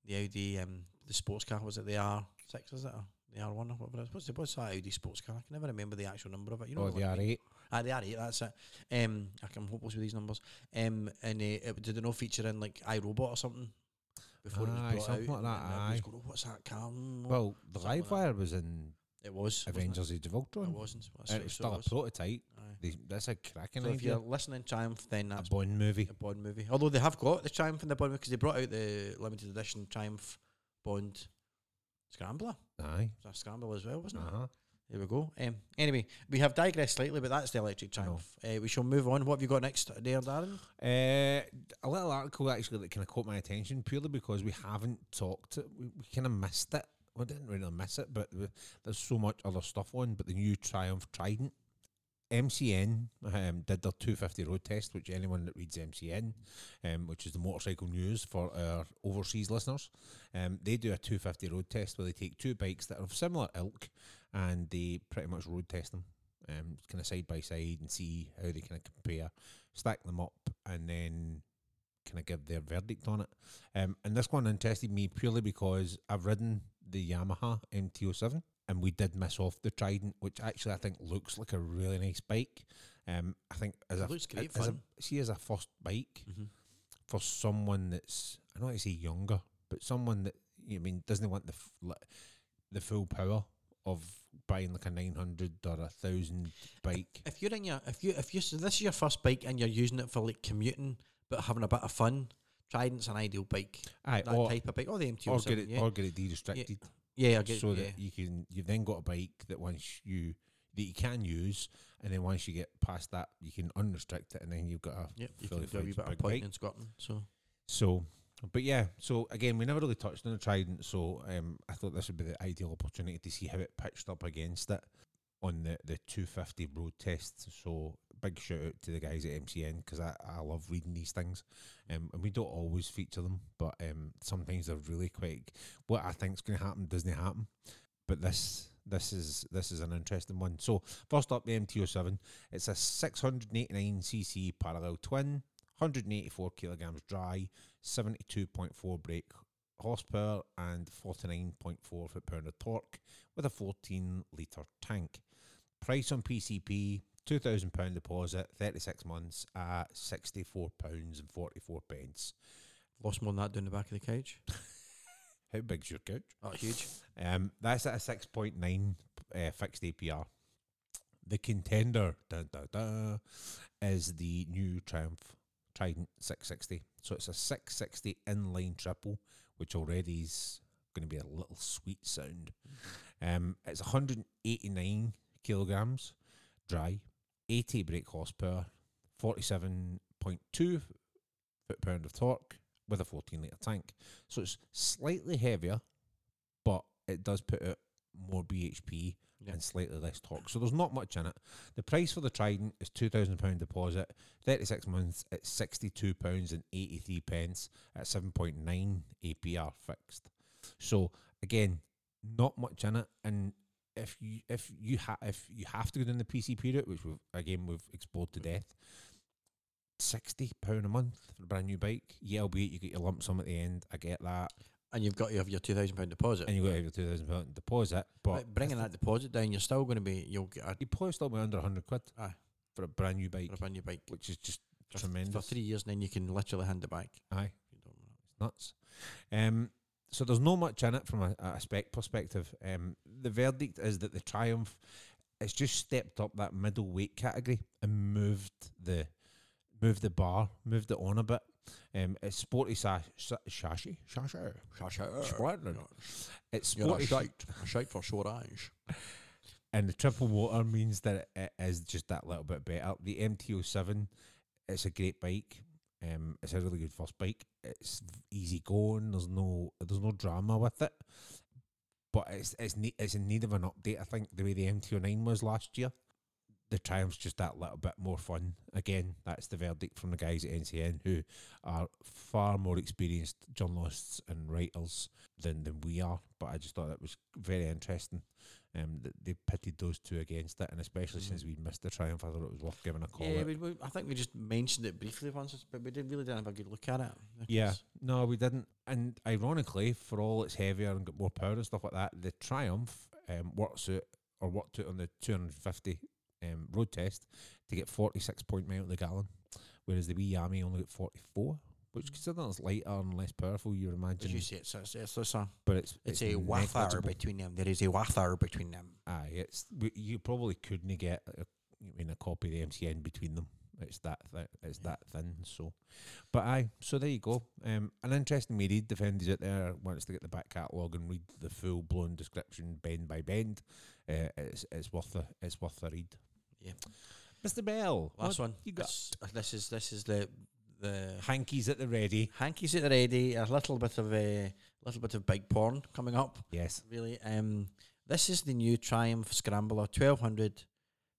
the Audi um the sports car was it the R six is it the R one or whatever it is? What's the what's that Audi sports car? I can never remember the actual number of it. You know what the I mean? R8. Ah, the R8, that's it. Um, I can hopeless with these numbers. Um, and uh, it did it no feature in like I, Robot or something before it Aye, was brought something out. like that, aye. going, "Oh, what's that car? Well, the something like. Was in it was it? Avengers Age of Ultron. It wasn't. It was still it a was. prototype. Aye. They, that's a cracking So if you're listening Triumph, then that's A Bond movie. a Bond movie. Although they have got the Triumph in the Bond because they brought out the limited edition Triumph Bond Scrambler. Aye. It's a Scrambler as well, wasn't it? There we go. Um, anyway, we have digressed slightly, but that's the electric Triumph. Uh, we shall move on. What have you got next there, Darren? Uh, a little article actually that kind of caught my attention purely because we haven't talked. We, we kind of missed it. We didn't really miss it, but we- there's so much other stuff on. But the new Triumph Trident, MCN um, did their 250 road test, which anyone that reads MCN, um, which is the motorcycle news for our overseas listeners, um, they do a 250 road test where they take two bikes that are of similar ilk and they pretty much road test them, um, kind of side by side and see how they kind of compare, stack them up, and then kind of give their verdict on it. Um, and this one interested me purely because I've ridden the Yamaha MT07 and we did miss off the Trident, which actually I think looks like a really nice bike. Um, I think as It a looks great as a, see as a first bike Mm-hmm. for someone that's I don't want to say younger, but someone that you know, I mean doesn't want the f- the full power of buying like a nine hundred or a thousand bike. If you're in your, if you, if you, so this is your first bike and you're using it for like commuting, but having a bit of fun, Trident's an ideal bike. Aye, That or, type of bike, or the MT or get it yeah. or get it de-restricted. yeah, I get, so yeah. that you can you've then got a bike that once you that you can use and then once you get past that you can unrestrict it and then you've got a Yep, you can do a wee bit of big pointing bike. in Scotland. So so but yeah so again we never really touched on the trident so um i thought this would be the ideal opportunity to see how it pitched up against it on the the 250 road test so big shout out to the guys at mcn because I, I love reading these things um, and we don't always feature them but um sometimes they're really quick. what i think's going to happen doesn't happen but this this is this is an interesting one. So first up, the MT07. It's a 689cc parallel twin, 184 kilograms dry, 72.4 brake horsepower, and 49.4 foot pound of torque with a 14 litre tank. Price on PCP. Two thousand pound deposit, thirty six months at sixty four pounds and forty four pence. lost more than that down the back of the couch. *laughs* How big's your couch? Oh, huge. Um, that's at a six point nine uh, fixed APR. The contender da, da, da, is the new Triumph Trident 660. So it's a 660 inline triple, which already is going to be a little sweet sound. Um, it's 189 kilograms dry, 80 brake horsepower, 47.2 foot pound of torque with a 14 litre tank. So it's slightly heavier, but it does put out more BHP Yeah. and slightly less torque. So there's not much in it. The price for the Trident is two thousand pound deposit, thirty six months at sixty two pounds and eighty three pence at seven point nine APR fixed. So again, not much in it, and if you if you ha- if you have to go down the PCP route, which we've again we've explored to death, sixty pound a month for a brand new bike. Yeah, albeit you get your lump sum at the end. I get that, And you've got to have your two thousand pound deposit. and you've got to have your two thousand pound deposit. But bringing that deposit down, you're still going to be you'll get a, you probably still be under hundred quid Aye. for a brand new bike, for a brand new bike which is just for, tremendous. for three years, and then you can literally hand it back. aye. You don't want It's nuts. Um, so there's no much in it from a, a spec perspective. Um, the verdict is that the Triumph it's just stepped up that middle weight category and moved the moved the bar, moved it on a bit. Um, it's sporty sa- sa- shashi, shashi, Splendid. It's sporty, a shite for short eyes. and the triple motor means that it is just that little bit better. The MT07, it's a great bike. Um, it's a really good first bike. It's easy going. There's no there's no drama with it, but it's it's ne- it's in need of an update. I think the way the MT09 was last year. The Triumph's just that little bit more fun. Again, that's the verdict from the guys at MCN who are far more experienced journalists and writers than, than we are. But I just thought that was very interesting um, that they pitted those two against it, and especially since we missed the triumph, I thought it was worth giving a call. Yeah, we, we, I think we just mentioned it briefly once, but we didn't really didn't have a good look at it. yeah, no, we didn't. And ironically, for all it's heavier and got more power and stuff like that, the Triumph um, works out or worked out on the 250 um, road test to get 46 point mile to the gallon, whereas the wee Yami only got 44. Which, considering it's lighter and less powerful, you would As imagine, you say, it's, it's, it's, it's a, but it's it's a wafer between them. There is a wafer between them. Aye, it's you probably couldn't get a, I mean, a copy of the MCN between them. It's that th- it's Yeah. that thin. So, but aye, so there you go. Um, an interesting me read. Defenders out there wants to get the back catalogue and read the full blown description, bend by bend. Uh, it's it's worth a it's worth a read. Yeah. Mr. Bell, Last one. you got? This, uh, this is this is the the Hankies at the ready. hankies at the ready. A little bit of a little bit of big porn coming up. Yes. Really. Um, this is the new Triumph Scrambler 1200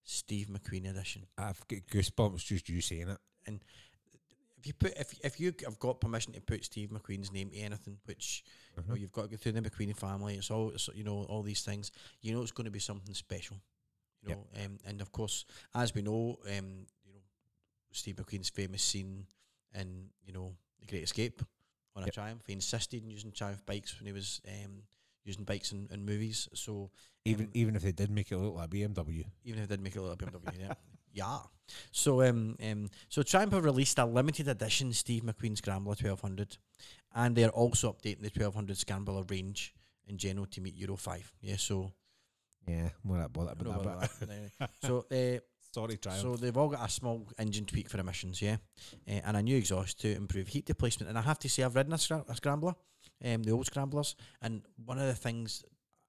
Steve McQueen edition. I've got goosebumps just you saying it. And if you put if if you have got permission to put Steve McQueen's name to anything, which you know, you've got to go through the McQueen family. It's all it's, you know all these things. You know it's going to be something special. You Yep. know, um, and of course, as we know, um, you know, Steve McQueen's famous scene in you know the Great Escape on a Yep. Triumph. He insisted on using Triumph bikes when he was um, using bikes in, in movies. So Even um, even if they did make it look like BMW. even if they did make it a little BMW, yeah. *laughs* Yeah. So um um so Triumph have released a limited edition Steve McQueen Scrambler twelve hundred. And they're also updating the twelve hundred Scrambler range in general to meet Euro five. Yeah, so Yeah, more that bother don't know about about that. that. Anyway. *laughs* so, uh, Sorry, Triumph. so they've all got a small engine tweak for emissions, yeah, uh, and a new exhaust to improve heat displacement. And I have to say, I've ridden a, scra- a scrambler, um, the old scramblers, and one of the things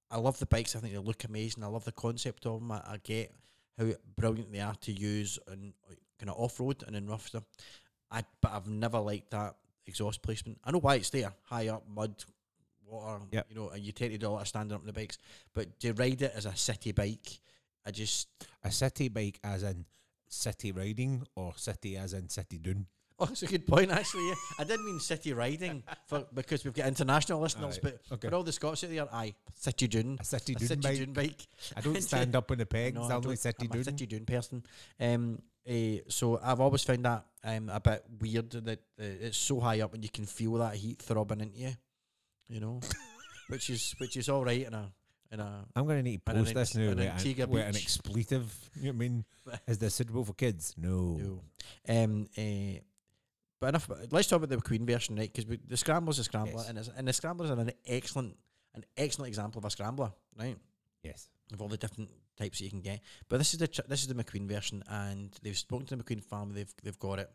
I love the bikes. I think they look amazing. I love the concept of them. I, I get how brilliant they are to use and kind of off road and in rough stuff. I but I've never liked that exhaust placement. I know why it's there, high up, mud, water. Yep. You know, and you tend to do a lot of standing up on the bikes. But to ride it as a city bike, I just a city bike, as in city riding, or city as in city doing. Oh, that's a good point, actually. Yeah. I didn't mean city riding for because we've got international listeners, Aye, but okay. for all the Scots out there, aye, city dune, A city a city bike. dune bike. I don't *laughs* stand up on the pegs. No, I'm only city a city dune person. Um, eh, so I've always found that um, a bit weird that uh, it's so high up and you can feel that heat throbbing into you, you know, which is which is all right in a in a I'm going to need to post this now with, an, with an expletive. You know what I mean? *laughs* Is this suitable for kids? No. No. Um, eh, but enough. About, let's talk about the McQueen version, right? Because the Scrambler's a Scrambler, Yes. and, it's, and the Scrambler's are an excellent, an excellent example of a Scrambler, right? Yes. Of all the different types that you can get. But this is the ch- this is the McQueen version, and they've spoken to the McQueen family. They've they've got it.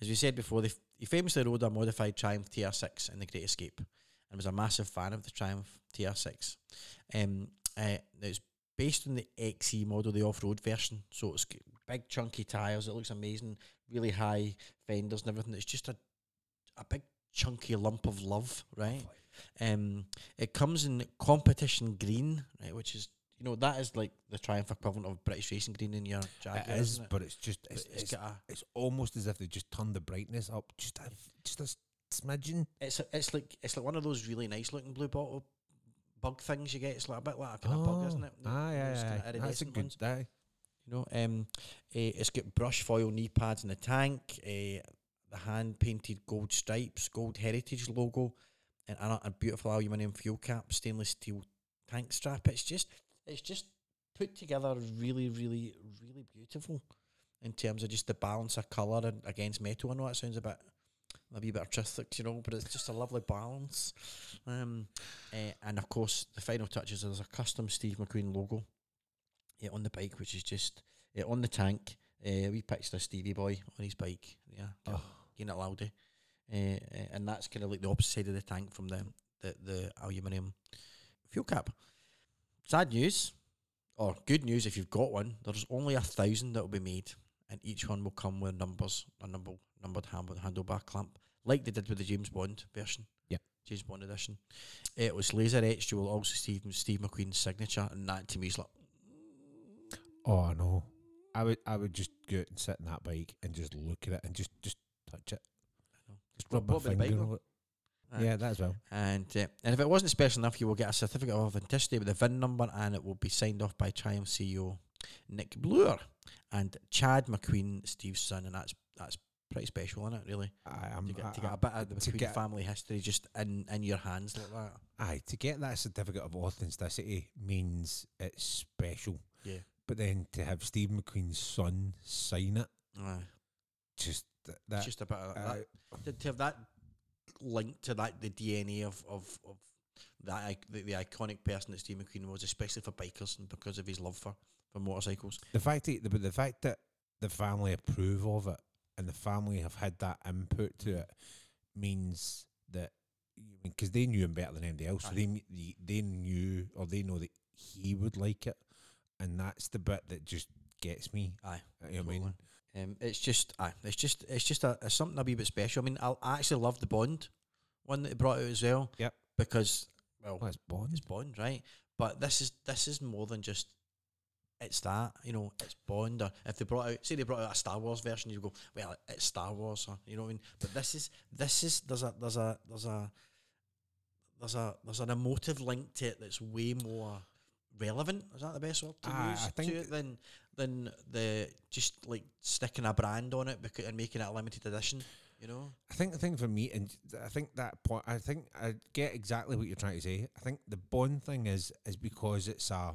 As we said before, they he famously rode a modified Triumph TR6 in the Great Escape, and was a massive fan of the Triumph TR6. Um, uh, it's based on the XE model, the off-road version. So it's big chunky tires. It looks amazing. Really high fenders and everything. It's just a a big chunky lump of love, right? Um, it comes in competition green, right, which is you know that is like the Triumph equivalent of British racing green in your Jaguar. it is, it? but it's just it's, it's it's, got a it's almost as if they just turned the brightness up just a just a smidgen. it's a, it's like it's like one of those really nice looking blue bottle bug things you get. It's like a bit like a kind of bug, isn't it? The- Ah, yeah, yeah. kinda That's a good ones. day. You know, um, eh, it's got brush foil knee pads in the tank, uh, the hand painted gold stripes, gold heritage logo, and a, a beautiful aluminium fuel cap, stainless steel tank strap. It's just, it's just put together really, really, really beautiful in terms of just the balance of colour and against metal. I know that sounds a bit. A wee bit artistic, you know, but it's just a lovely balance. Um, eh, and of course, the final touches is a custom Steve McQueen logo yeah, on the bike, which is just yeah, on the tank. Uh, we picture a Stevie boy on his bike. Yeah, Oh. getting it loudy, uh, uh, and that's kind of like the opposite side of the tank from the the, the aluminium fuel cap. Sad news, or good news if you've got one. There's only a thousand that will be made, and each one will come with numbers, a number numbered hand handlebar clamp, like they did with the James Bond version. Yeah. James Bond edition. It was laser etched. You will also see Steve, Steve McQueen's signature, and that to me is like Oh no. I would I would just go out and sit in that bike and just look at it and just just touch it. Just What- rub my what about the bike finger on it. Aye. Yeah, that as well. And uh, and if it wasn't special enough, you will get a certificate of authenticity with a VIN number, and it will be signed off by Triumph CEO Nick Bloor and Chad McQueen, Steve's son, and that's that's pretty special, isn't it? Really, I am to get, to I- get a bit of the get- family history just in in your hands like that. Aye, to get that certificate of authenticity means it's special. Yeah. But then to have Steve McQueen's son sign it, Aye. just th- that. just a bit of aye, that, to, to have that link to that the DNA of of of that the, the iconic person that Steve McQueen was, especially for bikers and because of his love for for motorcycles. the fact that the, the fact that the family approve of it and the family have had that input to it means that because they knew him better than anybody else, so they they they knew or they know that he would like it, and that's the bit that just gets me. Aye. You know what I mean? Um, it's just, aye, it's just, it's just a, it's something a wee bit special. I mean, I, I actually love the Bond one that they brought out as well. Yep. Because, well, Well, it's Bond. it's Bond, right? But this is this is more than just. It's that you know, it's Bond. Or if they brought out, say they brought out a Star Wars version, you go, well, it's Star Wars, or you know what I mean. But this is this is there's a there's a there's a there's a there's an emotive link to it that's way more relevant. Is that the best word to ah, Aye, use I think- to it than than the just like sticking a brand on it because and making it a limited edition? You know, I think the thing for me, and I think that point, I think I get exactly what you're trying to say. I think the Bond thing is is because it's a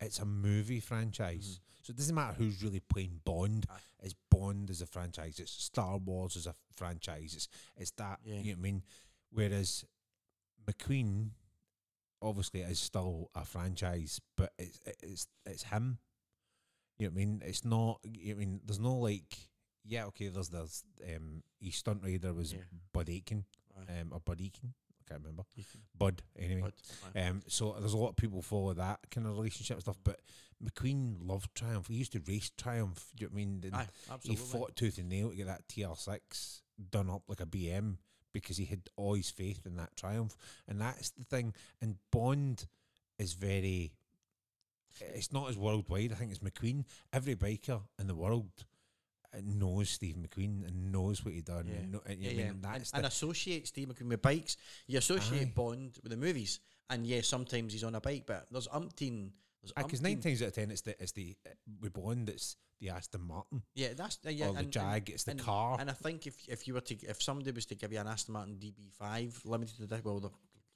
it's a movie franchise, so it doesn't matter who's really playing Bond. It's Bond as a franchise. It's Star Wars as a franchise. It's it's that Yeah. you know what I mean. Whereas McQueen obviously is still a franchise, but it's it's it's him. You know what I mean? It's not. You know I mean? There's no like. Yeah, okay. There's there's um. His stunt rider was Yeah. Bud Aiken, Aye. um, or Bud Aiken. I can't remember. Bud anyway. aye. Um, so there's a lot of people follow that kind of relationship stuff, but McQueen loved Triumph. He used to race Triumph. Do you know what I mean? And Aye, he fought tooth and nail to get that TR6 done up like a BM because he had all his faith in that Triumph, and that's the thing. And Bond is very. It's not as worldwide. I think it's McQueen. Every biker in the world knows Steve McQueen and knows what he done. Yeah. And, know, and, yeah, I mean, that's and, and the, associate Steve McQueen with bikes. You associate Aye. Bond with the movies, and yeah, sometimes he's on a bike, but there's umpteen. Because nine times out of ten, it's the it's the uh, with Bond, it's the Aston Martin. Yeah, that's uh, yeah, or the and, Jag, it's the and, car. And I think if if you were to if somebody was to give you an Aston Martin DB5 limited edition, well, the-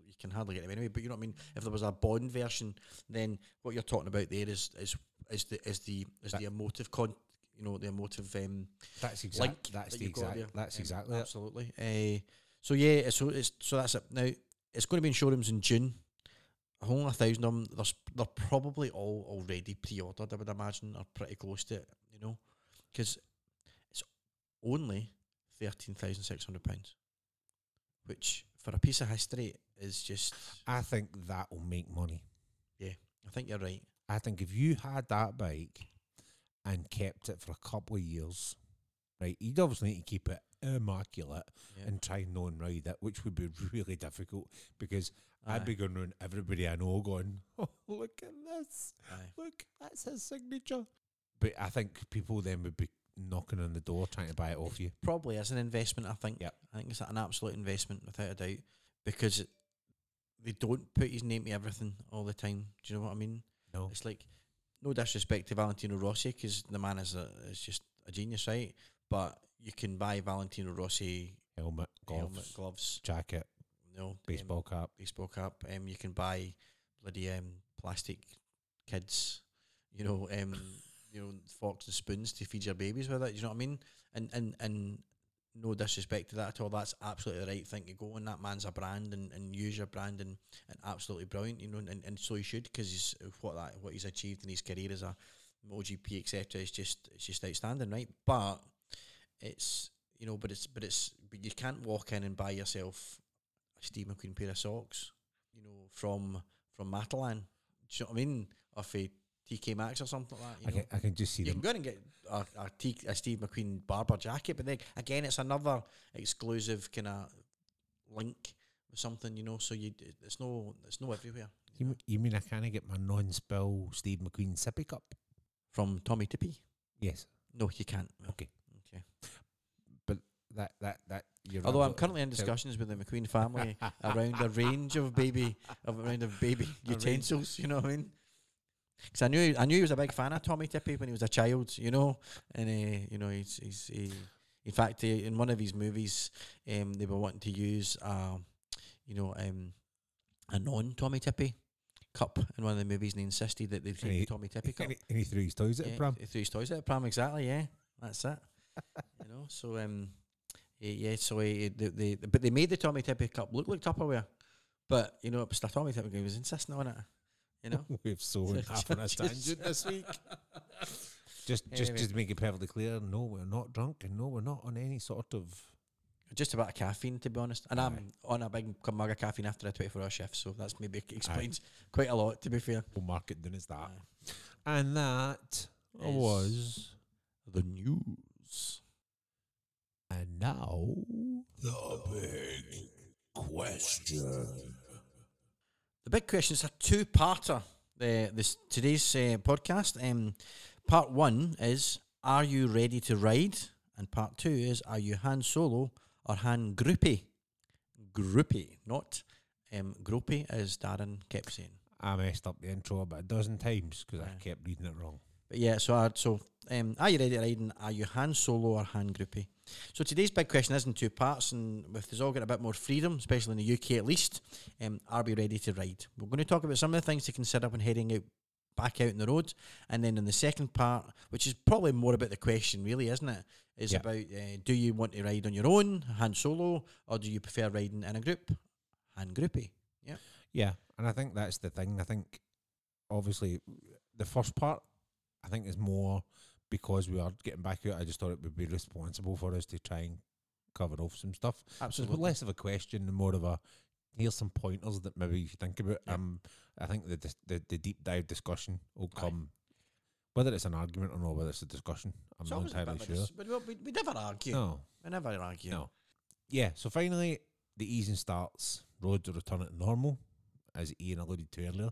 you can hardly get them anyway. But you know what I mean. If there was a Bond version, then what you're talking about there is is is the is the is That- the emotive con. You know the emotive um, That's link. exactly that's that the exact that's Um, exactly absolutely. Uh, so yeah, so it's so that's it. Now it's going to be in showrooms in June. Only a thousand of them. There's, they're probably all already pre-ordered. I would imagine, are pretty close to it. You know, because it's only thirteen thousand six hundred pounds, which for a piece of history is just. I think that will make money. Yeah, I think you're right. I think if you had that bike and kept it for a couple of years, right, you'd obviously need to keep it immaculate Yeah. and try and and ride it, which would be really difficult because Aye, I'd be going around everybody I know going, *laughs* oh, look at this. aye. Look, that's his signature. But I think people then would be knocking on the door trying to buy it off you. probably as an investment. I think. Yep. I think it's an absolute investment without a doubt because it, they don't put his name to everything all the time. Do you know what I mean? No. It's like no disrespect to Valentino Rossi because the man is a is just a genius, right? But you can buy Valentino Rossi Helmet, gloves, helmet, gloves, jacket, you know, um, baseball cap. baseball cap. Um, you can buy bloody um plastic kids, you know, um, you know, forks and spoons to feed your babies with it. You know what I mean? And and and no disrespect to that at all. That's absolutely the right thing to go. And that man's a brand and, and use your brand and, and absolutely brilliant. You know, and, and so he should because he's what that what he's achieved in his career as a MotoGP etc. is just it's just outstanding, right? But it's you know, but it's but it's but you can't walk in and buy yourself a Steve McQueen pair of socks, you know, from from Matalan. Do you know what I mean? Off a TK Maxx or something like that. You I know? can, I can just see You them. can go and get a, a, T, a Steve McQueen Barbour jacket, but then again, it's another exclusive kind of link with something, you know. So you, it's no, it's no everywhere. You, you mean I can't get my non-spill Steve McQueen sippy cup? From Tommee Tippee? Yes. No, you can't. Okay. Okay. But that that that you're Although I'm currently in discussions with the McQueen family *laughs* around a range of baby, of around of baby utensils. You know what I mean? Because I knew I knew he was a big fan of Tommee Tippee when he was a child. You know, and uh, you know he's he's he, in fact he, in one of his movies, um, they were wanting to use um, you know, um, a non Tommee Tippee cup in one of the movies, and he insisted that they take he- the Tommee Tippee cup. And he, and he threw his toys at Yeah, pram. he threw his toys at pram, exactly. Yeah, that's it. you know, so um, eh, yeah, so eh, the, the but they made the Tommee Tippee cup look like Tupperware, but you know it was the Tommee Tippee. He was insisting on it. You know, *laughs* We've so *laughs* half off on a tangent this week. *laughs* Just, just, Anyway. just to make it perfectly clear, no, we're not drunk, and no, we're not on any sort of. just about a caffeine to be honest, and Aye. I'm on a big mug of caffeine after a 24 hour shift, so that's maybe explains quite a lot. To be fair, We'll mark it down as that. Aye. And that was. the news. And now. The big question. The big question is a two-parter. Uh, this today's uh, podcast. Um, part one is Are you ready to ride? And part two is Are you hand Solo or hand Groupie? Groupie, not um, Gropey, as Darren kept saying. I messed up the intro about a dozen times because I kept reading it wrong. But yeah, so I, so um, are you ready to ride? And are you hand Solo or hand Groupie? So today's big question is in two parts, and with us all getting a bit more freedom, especially in the UK at least, um, are we ready to ride? We're going to talk about some of the things to consider when heading out back out in the road, and then in the second part, which is probably more about the question, really, isn't it? Is Yeah. about uh, do you want to ride on your own, hand Solo, or do you prefer riding in a group, hand Groupie? Yeah, yeah, and I think that's the thing. I think obviously the first part, I think is more because we are getting back out. I just thought it would be responsible for us to try and cover off some stuff. So it's less of a question and more of a here's some pointers that maybe you should think about. Yeah. Um, I think the, the the deep dive discussion will Aye. come. Whether it's an argument or not, whether it's a discussion, I'm It's not entirely sure. dis- But we, we never argue. No, We never argue. no. Yeah, so finally, the easing starts. Roads are returning to normal, as Ian alluded to earlier.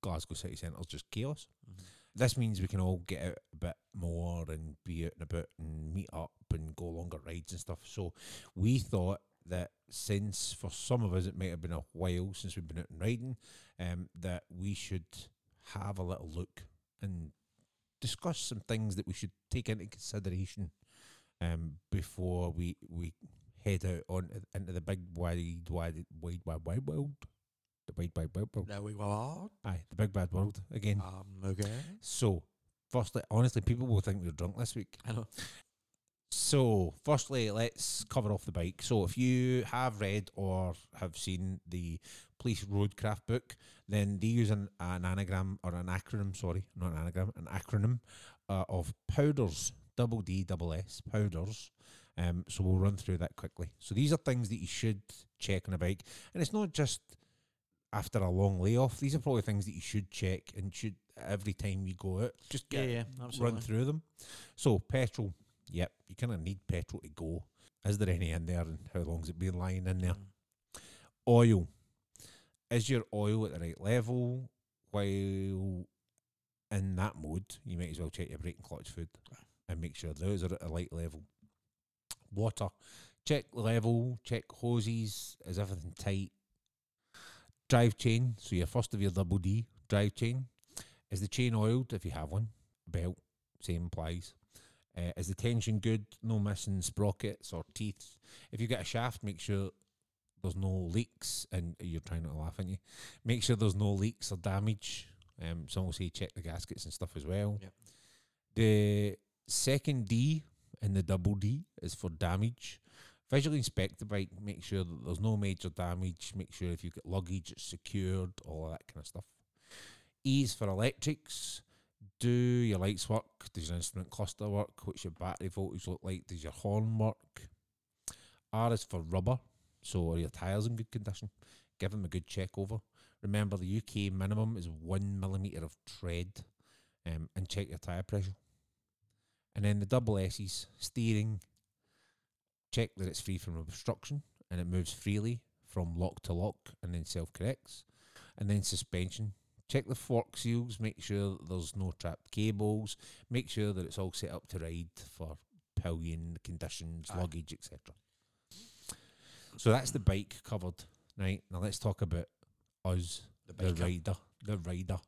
Glasgow city centre's just chaos. Mhm. This means we can all get out a bit more and be out and about and meet up and go longer rides and stuff. So we thought that since for some of us it might have been a while since we've been out and riding, um, that we should have a little look and discuss some things that we should take into consideration um, before we we head out on into the big wide wide wide wide wide world, the wide world. We go. Aye, the big bad world again. Um, okay. So, firstly, honestly, people will think we're drunk this week. I know. So, firstly, let's cover off the bike. So, if you have read or have seen the police roadcraft book, then they use an, an anagram or an acronym, sorry, not an anagram, an acronym uh, of powders, double D, double S, powders. Um, so, we'll run through that quickly. So, these are things that you should check on a bike. And it's not just after a long layoff, these are probably things that you should check and should every time you go out. Just Yeah, get yeah, absolutely. run through them. So petrol, yep, you kind of need petrol to go. Is there any in there, and how long's it been lying in there? Mm. Oil, is your oil at the right level? While in that mode, you might as well check your brake and clutch food and make sure those are at a light level. Water, check level, check hoses, is everything tight? Drive chain, so your first of your double D drive chain. Is the chain oiled if you have one? Belt, same applies. Uh, is the tension good? No missing sprockets or teeth. If you get a shaft, make sure there's no leaks. And you're trying not to laugh, aren't you? Make sure there's no leaks or damage. Um, some will say check the gaskets and stuff as well. Yep. The second D and the double D is for damage. Visually inspect the bike, make sure that there's no major damage, make sure if you've got luggage it's secured, all that kind of stuff. E is for electrics. Do your lights work? Does your instrument cluster work? What's your battery voltage look like? Does your horn work? R is for rubber. So are your tyres in good condition? Give them a good check over. Remember the UK minimum is one millimetre of tread um, and check your tyre pressure. And then the double S's, steering, check that it's free from obstruction and it moves freely from lock to lock and then self corrects. And then suspension, check the fork seals, make sure that there's no trapped cables, make sure that it's all set up to ride for pillion conditions, Aye. luggage, etc. So that's the bike covered. Right, now let's talk about us, The the rider. The rider.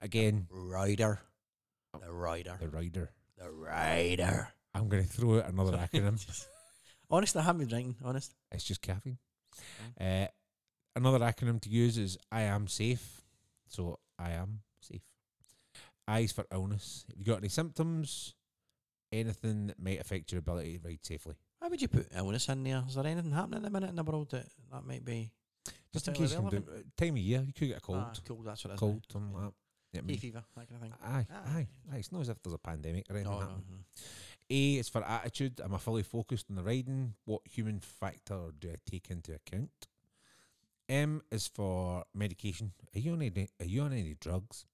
Again, Rider. Oh. The rider. the rider. The rider. I'm going to throw out another *laughs* acronym. Honest, I haven't been drinking. Honest. It's just caffeine. Uh, another acronym to use is I am safe. So I am safe. Is for illness. If you got any symptoms, anything that might affect your ability to ride safely. Why would you put illness in there? Is there anything happening at the minute in the world that that might be Just in case you can do, relevant? time of year, you could get a cold, Ah, cold. That's what it is. cold, something like that. I Hay fever, that kind of thing. aye, Ah. aye, aye. It's not as if there's a pandemic or anything No, no, happening. no. A is for attitude. Am I fully focused on the riding? What human factor do I take into account? M is for medication. Are you on any? Are you on any drugs?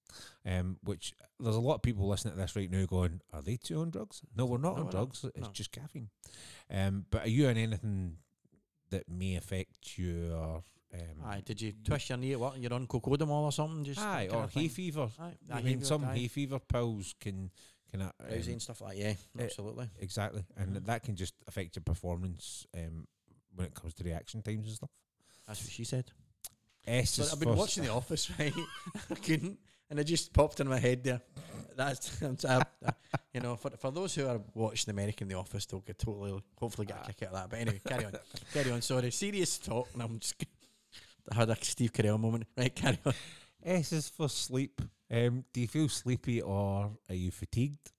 Um, which there's a lot of people listening to this right now going, "Are they too on drugs?" No, we're not No, on we're not. drugs. It's No. just caffeine. Um, but are you on anything that may affect your? Um, Aye, did you twist your knee at work you're on cocodamol or something? Just aye, or hay fever. Aye, I mean, some hay fever pills can can uh, Drowsy um, and stuff like that. Yeah, eh, absolutely. Exactly, and Mhm. that can just affect your performance um, when it comes to reaction times and stuff. That's what she said. S So is I've been watching The Office, *laughs* right? *laughs* I couldn't, and it just popped in my head there. That's, *laughs* I- I- you know, for for those who are watching American The Office, they'll get totally, hopefully, get a kick out of that. But anyway, carry on, carry on. Sorry, serious talk, and I'm just. I had a Steve Carell moment. Right, carry on. S is for sleep. Um, do you feel sleepy or are you fatigued?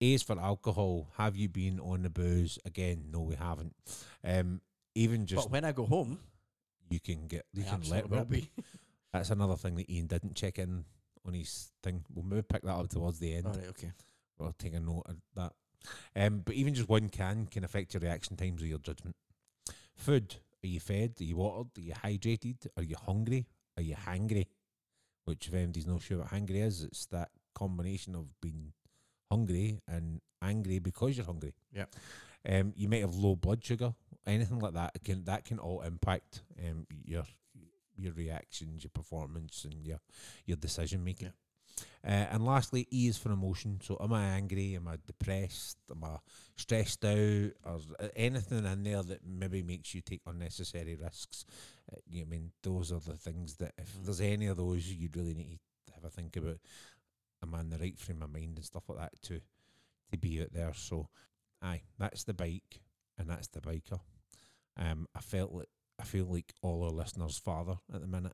A is for alcohol. Have you been on the booze again? No, we haven't. Um, even just but when I go home, you can get you I can let will well be. *laughs* That's another thing that Ian didn't check in on his thing. We'll maybe pick that up towards the end. All right, okay. We'll take a note of that. Um, but even just one can can affect your reaction times or your judgment. Food. Are you fed? Are you watered? Are you hydrated? Are you hungry? Are you hangry? Which, if anybody's not sure what hangry is, it's that combination of being hungry and angry because you're hungry. Yeah. Um, you might have low blood sugar. Anything like that can that can all impact um your your reactions, your performance, and your your decision making. Uh, and lastly, E is for emotion. So, am I angry? Am I depressed? Am I stressed out? Or anything in there that maybe makes you take unnecessary risks? Uh, you know, I mean, those are the things that if Mm. there's any of those, you'd really need to have a think about. Am I in the right frame of mind and stuff like that to to be out there? So, aye, that's the bike and that's the biker. Um, I felt like I feel like all our listeners' father at the minute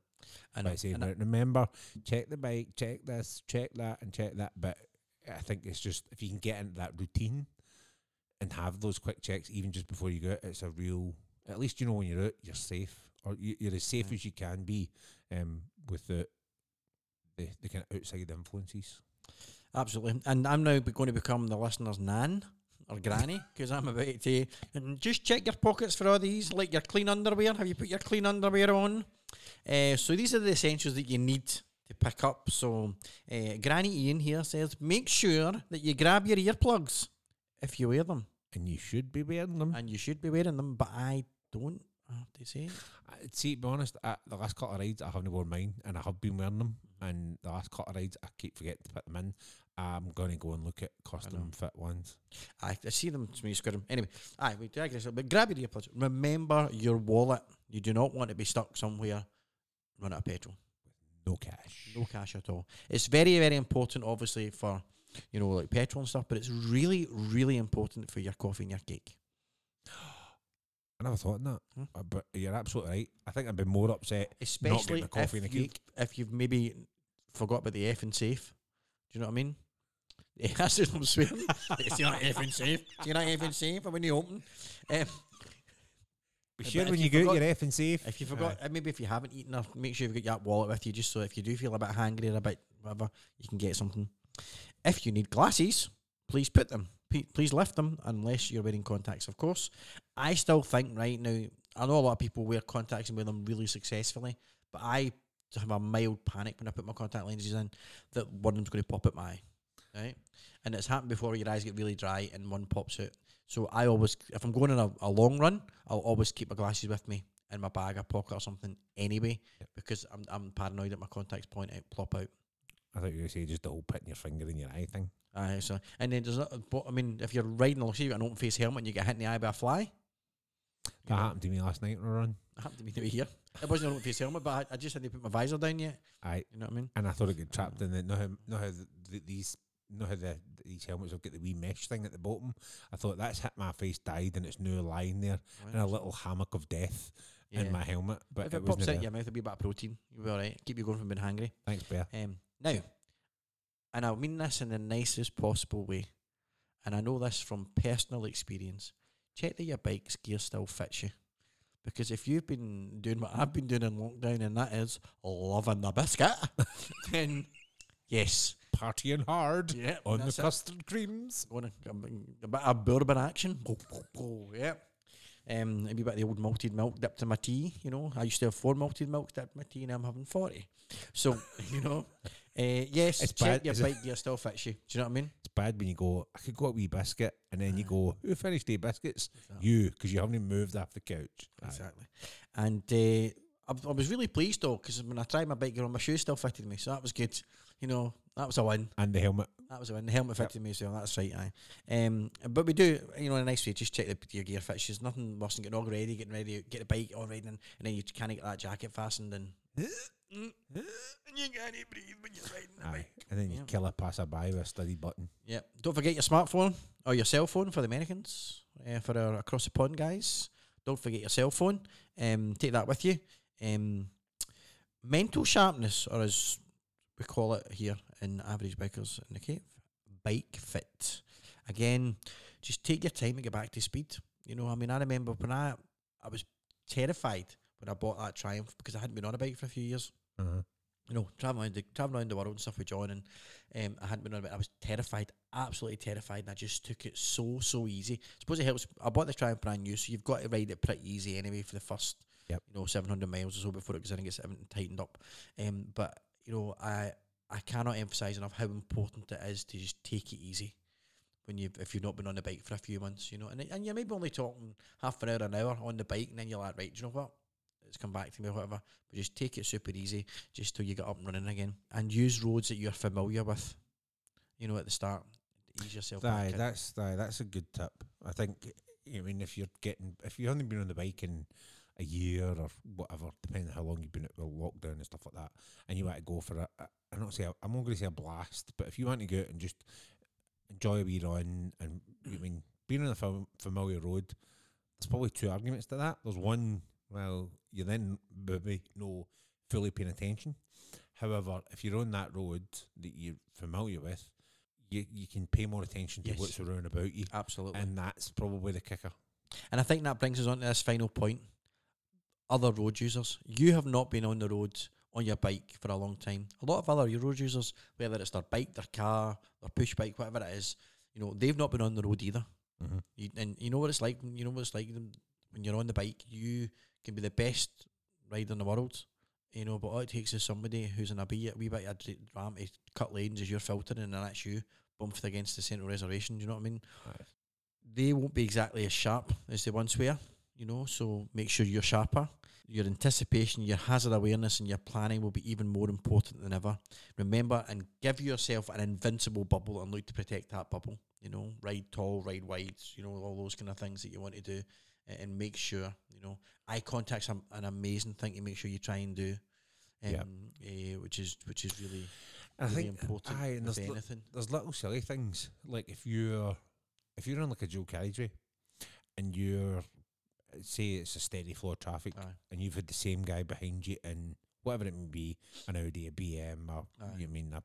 I know. by saying, and I- right, remember, check the bike, check this, check that, and check that. But I think it's just if you can get into that routine and have those quick checks, even just before you go out, it's a real. At least you know when you're out, you're safe, or you, you're as safe Yeah. as you can be, um, with the the, the kind of outside influences. Absolutely. And I'm now going to become the listener's nan or granny because I'm about to and just check your pockets for all these, like your clean underwear. Have you put your clean underwear on? Uh, so these are the essentials that you need to pick up. So uh, Granny Ian here says, make sure that you grab your earplugs if you wear them, And you should be wearing them. and you should be wearing them. But I don't. Have to say, I- See, to be honest, uh, the last couple of rides I haven't worn mine, and I have been wearing them. And the last couple of rides I keep forgetting to put them in. I'm going to go and look at custom fit ones. I, I see them you square them. Anyway, aye, we digress. But grab your earplugs. Remember your wallet. You do not want to be stuck somewhere run out of petrol. No cash. No cash at all. It's very, very important, obviously, for you know, like petrol and stuff, but it's really, really important for your coffee and your cake. I never thought of that, Hmm. Uh, but you're absolutely right. I think I'd be more upset. Especially the coffee if, and you've, cake. if you've maybe forgot about the F and safe. Do you know what I mean? Yeah, that's just what I'm swearing. it's not F and safe. Do you know F and safe when you open? Um, Be sure if when you you, go out forgot- your F and safe. If you forgot, uh, maybe if you haven't eaten, or make sure you've got your wallet with you, just so if you do feel a bit hungry or a bit whatever, you can get something. If you need glasses, please put them. Please lift them, unless you're wearing contacts, of course. I still think right now, I know a lot of people wear contacts and wear them really successfully, but I have a mild panic when I put my contact lenses in that one of them's going to pop out my eye, right? And it's happened before your eyes get really dry and one pops out. So I always, if I'm going on a, a long run, I'll always keep my glasses with me in my bag or pocket or something anyway, because I'm, I'm paranoid that my contacts point out, plop out. I thought you were going to say just the whole putting your finger in your eye thing. Aye, so and then there's not, I mean, if you're riding along, got an open face helmet and you get hit in the eye by a fly, That know, happened to me last night on a run. it happened to me to be here. It wasn't an open face helmet, but I, I just hadn't put my visor down yet. I You know what I mean? and I thought it got trapped in the. Know how, know how the, the, these. Know how the these helmets have got the wee mesh thing at the bottom. I thought that's hit my face, died, and it's now lying there in a little hammock of death Yeah. in my helmet. But if it, it, pops out there. your mouth, it'll be a bit of protein. You'll be all right. Keep you going from being hungry. Thanks, Bear. Um, now, and I mean this in the nicest possible way, and I know this from personal experience. Check that your bike's gear still fits you, because if you've been doing what I've been doing in lockdown, and that is loving the biscuit, *laughs* then yes, Partying hard yeah, on the that's it. custard creams. Going a, a bit of bourbon action. yeah. Um, maybe a bit of the old malted milk dipped in my tea. You know, I used to have four malted milks dipped in my tea, and I'm having forty. So *laughs* you know, uh, yes, It's check bad, your is bike gear still fits you. Do you know what I mean? It's bad when you go. I could go a wee biscuit, and then you go, "Who finished the biscuits? Exactly. You, because you haven't even moved off the couch." Aye. Exactly. And uh, I, I was really pleased though, because when I tried my bike gear on, my shoes still fitted me, so that was good. You know, that was a win. And the helmet. That was a win. The helmet Yep. me as well. That's right. Aye. Um, but we do, you know, in a nice way. Just check the, your gear fits. There's nothing worse than getting all ready, getting ready, get the bike all ready, and, and then you can't get that jacket fastened, and and *laughs* you can't breathe when you're riding the Aye. bike. And then you Yep. kill a passerby with a study button. Yep. Don't forget your smartphone or your cell phone for the Americans, uh, for our across the pond guys. Don't forget your cell phone. Um, take that with you. Um, mental sharpness, or as we call it here in Average Bikers in the Cave, bike fit. Again, just take your time and get back to speed. You know, I mean, I remember when I I was terrified when I bought that Triumph because I hadn't been on a bike for a few years. Uh-huh. you know, traveling around the, traveling around the world and stuff with John, and um, I hadn't been on it. I was terrified, absolutely terrified, and I just took it so so easy. suppose it helps. I bought the Triumph brand new, so you've got to ride it pretty easy anyway for the first, Yep. you know, seven hundred miles or so before it goes in and gets everything tightened up. Um, but you know, I I cannot emphasize enough how important it is to just take it easy when you if you've not been on the bike for a few months, you know, and and you're maybe only talking half an hour an hour on the bike, and then you're like, right, do you know what? It's come back to me or whatever. But just take it super easy, just till you get up and running again, and use roads that you're familiar with. You know, at the start, ease yourself. Aye, that's aye, that's a good tip. I think. I mean, if you're getting, if you've only been on the bike in a year or whatever, depending on how long you've been at the lockdown and stuff like that, and you want to go for a, a I'm not say a, I'm not going to say a blast, but if you want to go out and just enjoy a wee run, and I mean, being on a fam- familiar road, there's probably two arguments to that. There's one, well, you then maybe no fully paying attention. However, if you're on that road that you're familiar with, you you can pay more attention to Yes. what's around about you, absolutely. and that's probably the kicker. And I think that brings us on to this final point. Other road users. You have not been on the road on your bike for a long time. A lot of other road users, whether it's their bike, their car, their push bike, whatever it is, you know, they've not been on the road either. Mm-hmm. You, and you know what it's like. You know what it's like when- you're on the bike. You can be the best rider in the world, you know. But all it takes is somebody who's in a wee, wee bit of a dra- ram to cut lanes as you're filtering, and that's you bumped against the central reservation. Do you know what I mean? They won't be exactly as sharp as they once were, you know. So make sure you're sharper. Your anticipation, your hazard awareness, and your planning will be even more important than ever. Remember and give yourself an invincible bubble and look to protect that bubble. You know, ride tall, ride wide. You know, all those kind of things that you want to do, and make sure you know eye contact's an, an amazing thing to make sure you try and do. Um, Yep. eh, which is which is really I really think important. aye, and there's, li- there's little silly things like if you're if you're on like a dual carriageway and you're say it's a steady flow of traffic Aye. and you've had the same guy behind you in whatever it may be an Audi, a BM, or Aye. you mean a,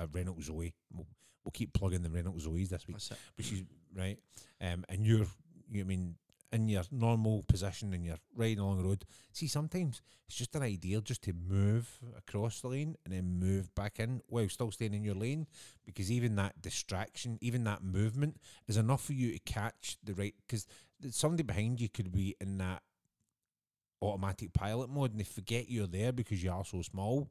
a Renault Zoe. We'll, we'll keep plugging the Renault Zoes this week, That's it. but she's right. Um, and you're you mean in your normal position and you're riding along the road. See, sometimes it's just an idea just to move across the lane and then move back in while still staying in your lane because even that distraction, even that movement is enough for you to catch the right. Because somebody behind you could be in that automatic pilot mode and they forget you're there because you are so small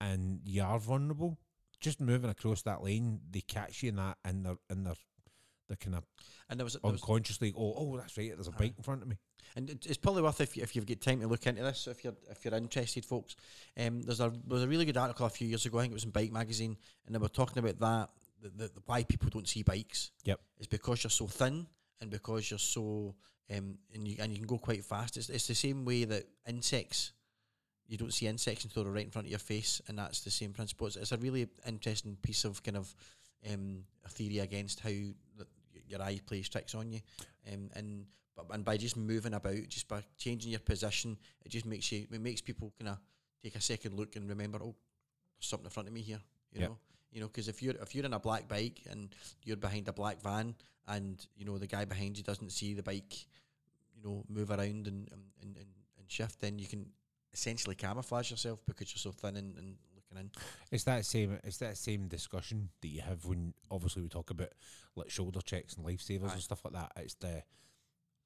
and you are vulnerable. Just moving across that lane, they catch you in that and they're and they're they're kind of And there was, there was unconsciously go, oh, that's right, there's a Aye. bike in front of me. And it's probably worth if, you, if you've got time to look into this, if you're if you're interested, folks. Um, there's a there was a really good article a few years ago. I think it was in Bike Magazine, and they were talking about that the, the, the why people don't see bikes. Yep. it's because you're so thin and because you're so um and you and you can go quite fast. It's it's the same way that insects. You don't see insects until they're right in front of your face, and that's the same principle. It's, it's a really interesting piece of kind of um, a theory against how the, your eye plays tricks on you, um, and but and by just moving about, just by changing your position, it just makes you it makes people kind of take a second look and remember, oh, there's something in front of me here, you Yep. know, you know, because if you're if you're in a black bike and you're behind a black van, and you know the guy behind you doesn't see the bike, you know, move around and and, and, and, shift, then you can essentially camouflage yourself because you're so thin and, and looking in. It's that same. It's that same discussion that you have when obviously we talk about like shoulder checks and lifesavers Aye. and stuff like that. It's the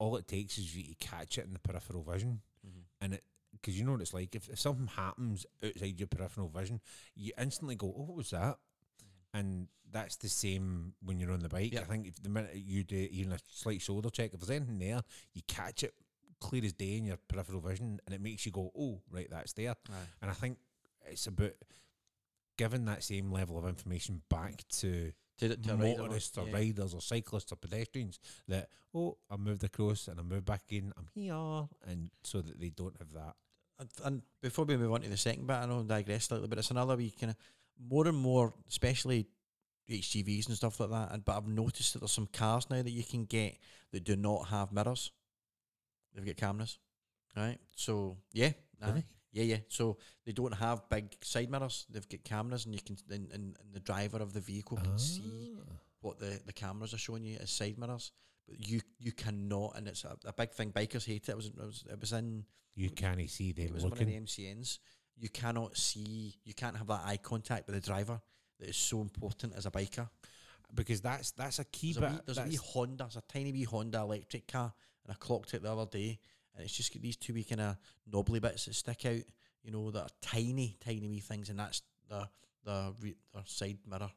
all it takes is you to catch it in the peripheral vision, Mhm. and it because you know what it's like. If, if something happens outside your peripheral vision, you instantly go, "Oh, what was that?" And that's the same when you're on the bike. I think if the minute you do even a slight shoulder check, if there's anything there, you catch it clear as day in your peripheral vision, and it makes you go, "Oh, right, that's there." Aye. And I think it's about giving that same level of information back to To, to a rider, motorists or yeah. riders or cyclists or pedestrians that, oh, I moved across and I moved back in, I'm here. And so that they don't have that. And, and before we move on to the second bit, I know I digress slightly, but it's another wee kind of more and more, especially HGVs and stuff like that. And but I've noticed that there's some cars now that you can get that do not have mirrors. They've got cameras, right? So yeah. Really? yeah, yeah. So they don't have big side mirrors. They've got cameras, and you can and, and, and the driver of the vehicle can see Ah. what the, the cameras are showing you as side mirrors. But you you cannot, and it's a, a big thing. Bikers hate it. It was it was, it was in You can't see it them was one of the looking. MCNs. You cannot see, you can't have that eye contact with the driver that is so important as a biker. because that's that's a key There's a bit. wee, there's a wee Honda, there's a tiny wee Honda electric car, and I clocked it the other day, and it's just got these two wee kind of knobbly bits that stick out, you know, that are tiny, tiny wee things, and that's the the, re- the side mirror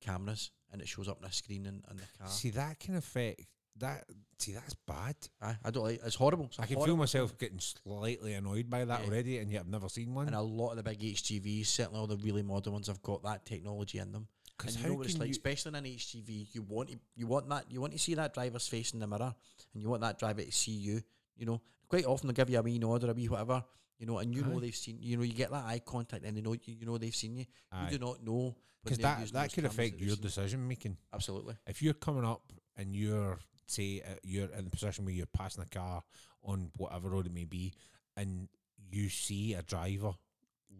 cameras, and it shows up on a screen in, in the car. see that can affect that. See that's bad. Aye, I don't like. It's horrible. It's I can feel myself getting slightly annoyed by that Yeah. already, and yet I've never seen one. And a lot of the big HGVs, certainly all the really modern ones, have got that technology in them. Because you how know what it's like, especially in an HGV, you want to, you want that you want to see that driver's face in the mirror, and you want that driver to see you. You know, quite often they'll give you a wee nod or a wee whatever. You know, and you know they've seen. You know, you get that eye contact, and they know you. You know they've seen you. Aye. You do not know Because that that could affect your decision making. Absolutely. If you're coming up and you're say uh, you're in the position where you're passing a car on whatever road it may be, and you see a driver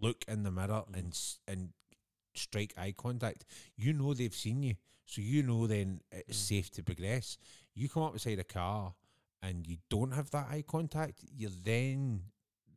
look in the mirror Mhm. and and strike eye contact, you know they've seen you, so you know then it's Mm. safe to progress. You come up beside a car and you don't have that eye contact, you're then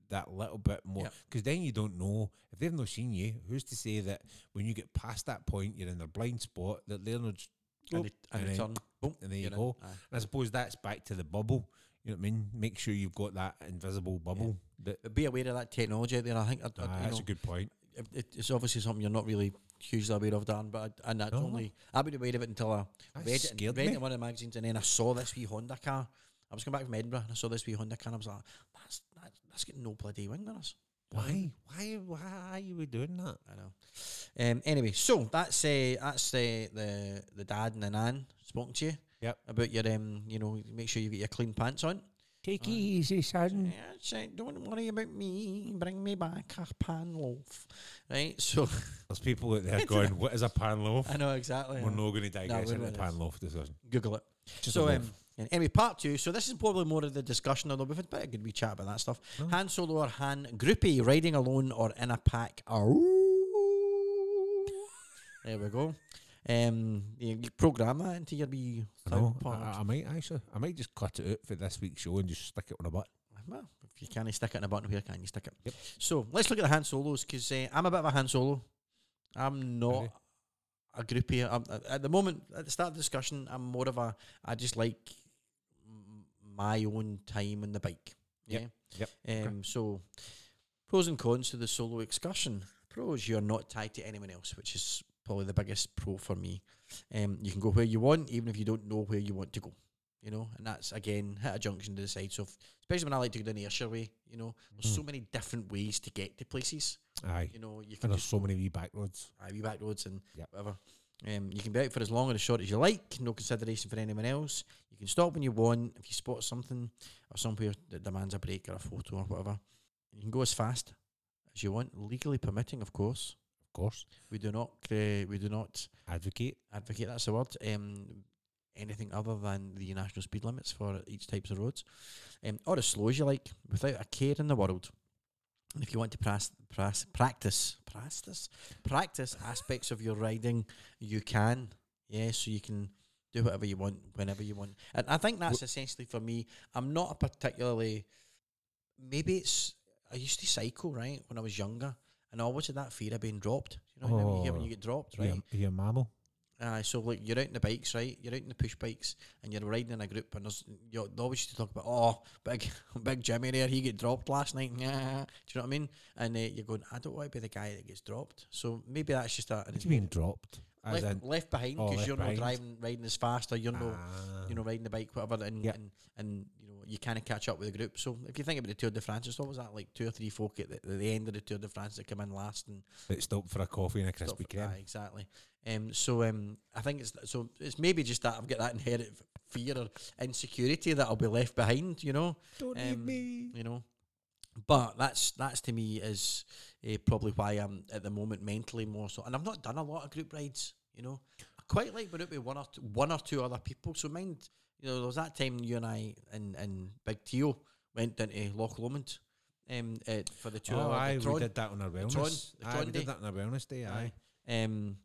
that little bit more Yep. because then you don't know if they've not seen you. Who's to say that when you get past that point, you're in their blind spot that they're not. And, they, and, and they turn. Boom. and there you you're go. Aye. And I suppose that's back to the bubble. You know what I mean? Make sure you've got that invisible bubble. That be aware of that technology there. I think I, I, that's know, a good point. it, it- it's obviously something you're not really hugely aware of, Dan. But I, and that's No. only I've been aware of it until I That read it, in- read it in one of the magazines, and then I saw this wee Honda car. I was coming back from Edinburgh, and I saw this wee Honda car, and I was like, "That's that's, that's got no bloody wing mirrors." You know what I mean? Why? Why? Why are you doing that? I know. Um, anyway, so that's uh, that's uh, the the dad and the nan spoken to you. Yep. About your um, you know, make sure you get your clean pants on. Take it easy, son. Yeah, don't worry about me. Bring me back a pan loaf. Right. So *laughs* There's people out there going, "What is a pan loaf?" I know exactly. We're not going to digress we're into the pan loaf discussion. Google it. Just so a um. And anyway, part two. So this is probably more of the discussion, although we've had a good wee chat about that stuff. Oh. Han solo or Han groupie, riding alone or in a pack. Ooh. *laughs* There we go. Um, you, you program that into your wee I know. part. I, I might actually. I might just cut it out for this week's show and just stick it on a butt. Well, if you can't stick it in a button, where can you stick it? Yep. So let's look at the Han Solos because uh, I'm a bit of a Han Solo. I'm not Really? a groupie. I'm, at- the moment, at the start of the discussion, I'm more of a. I just like my own time on the bike. Yeah. Yep. Yep. Um. So, pros and cons to the solo excursion. Pros, you're not tied to anyone else, which is probably the biggest pro for me. Um, you can go where you want, even if you don't know where you want to go. You know, and that's again hit a junction to decide. So, if, especially when I like to go down the Ayrshire way, you know, there's Mm. so many different ways to get to places. Aye. You know, you And can there's just so many wee back roads. aye, wee back roads and Yep. whatever. Um, you can be out for as long or as short as you like, no consideration for anyone else. You can stop when you want if you spot something or somewhere that demands a break or a photo or whatever. You can go as fast as you want, legally permitting, of course. Of course. We do not uh, we do not Advocate. advocate that's the word. Um, anything other than the national speed limits for each types of roads, um, or as slow as you like, without a care in the world. And if you want to pras- pras- practice, practice, practice aspects of your riding, you can. Yeah, so you can do whatever you want whenever you want. And I think that's essentially for me. I'm not a particularly. Maybe it's. I used to cycle right when I was younger, and I always had that fear of being dropped. You know, when you hear when Oh, you get dropped, Right. right? Are you a mammal? Aye, so like you're out in the bikes, right? You're out in the push bikes, and you're riding in a group, and there's you always used to talk about, oh, big, *laughs* big Jimmy there, he get dropped last night. *laughs* Do you know what I mean? And uh, you're going, I don't want to be the guy that gets dropped. So maybe that's just a What do you mean dropped? As left, in, left behind oh, because left you're behind. not driving, riding as fast, or you're not, Ah. you know, riding the bike, whatever, and Yeah. and, and you know you kind of catch up with the group. So if you think about the Tour de France, it's always that like two or three folk at the, at the end of the Tour de France that come in last and That stopped for a coffee and a Krispy Kreme. that, exactly. Um, so um, I think it's so it's maybe just that I've got that inherent fear or insecurity that I'll be left behind. You know, Don't um, me. you know. But that's that's to me is uh, probably why I'm at the moment mentally more so. And I've not done a lot of group rides. You know, I quite like when out with one or two, one or two other people. So mind, you know, there was that time you and I and and Big Teo went down to Loch Lomond um, uh, for the tour. Oh, the aye, Tron- we did that on our Tron- wellness. the Aye, Tron we did that on our wellness day. Aye. Um,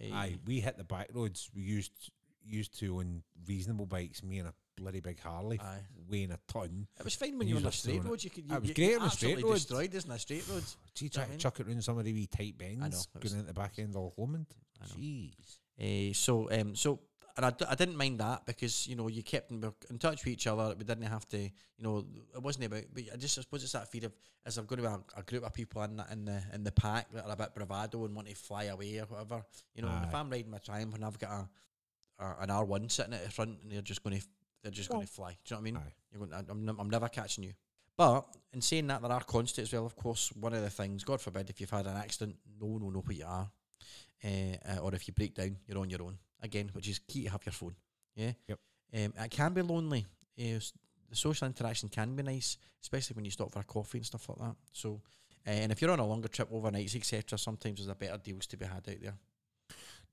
uh, Aye, we hit the back roads. We used used to on reasonable bikes. Me and a bloody big Harley Aye. weighing a ton. It was fine when you were on a straight road. You could. It was you great on a straight road. destroyed us on a straight road. *sighs* Gee, try to mean? chuck it round some of the wee tight bends, know, was- going into the back end of Lomond. Jeez. Uh, so, um, so, and I, d- I didn't mind that because you know you kept in, in touch with each other. We didn't have to, you know, it wasn't about. But I just I suppose it's that fear of is there going to be a, a group of people in the, in the in the pack that are a bit bravado and want to fly away or whatever. You know, if I'm riding my Triumph and I've got a, a an R one sitting at the front and they're just going to they're just going to fly. Do you know what I mean? Aye. You're going, I'm, n- I'm never catching you. But in saying that, there are cons to as well. Of course, one of the things, God forbid, if you've had an accident, no one will know what you are. Uh, uh, or if you break down, you're on your own. Again, which is key to have your phone. Yeah. Yep. Um, it can be lonely. Uh, the social interaction can be nice, especially when you stop for a coffee and stuff like that. So, uh, and if you're on a longer trip, overnights, etc., sometimes there's a better deals to be had out there.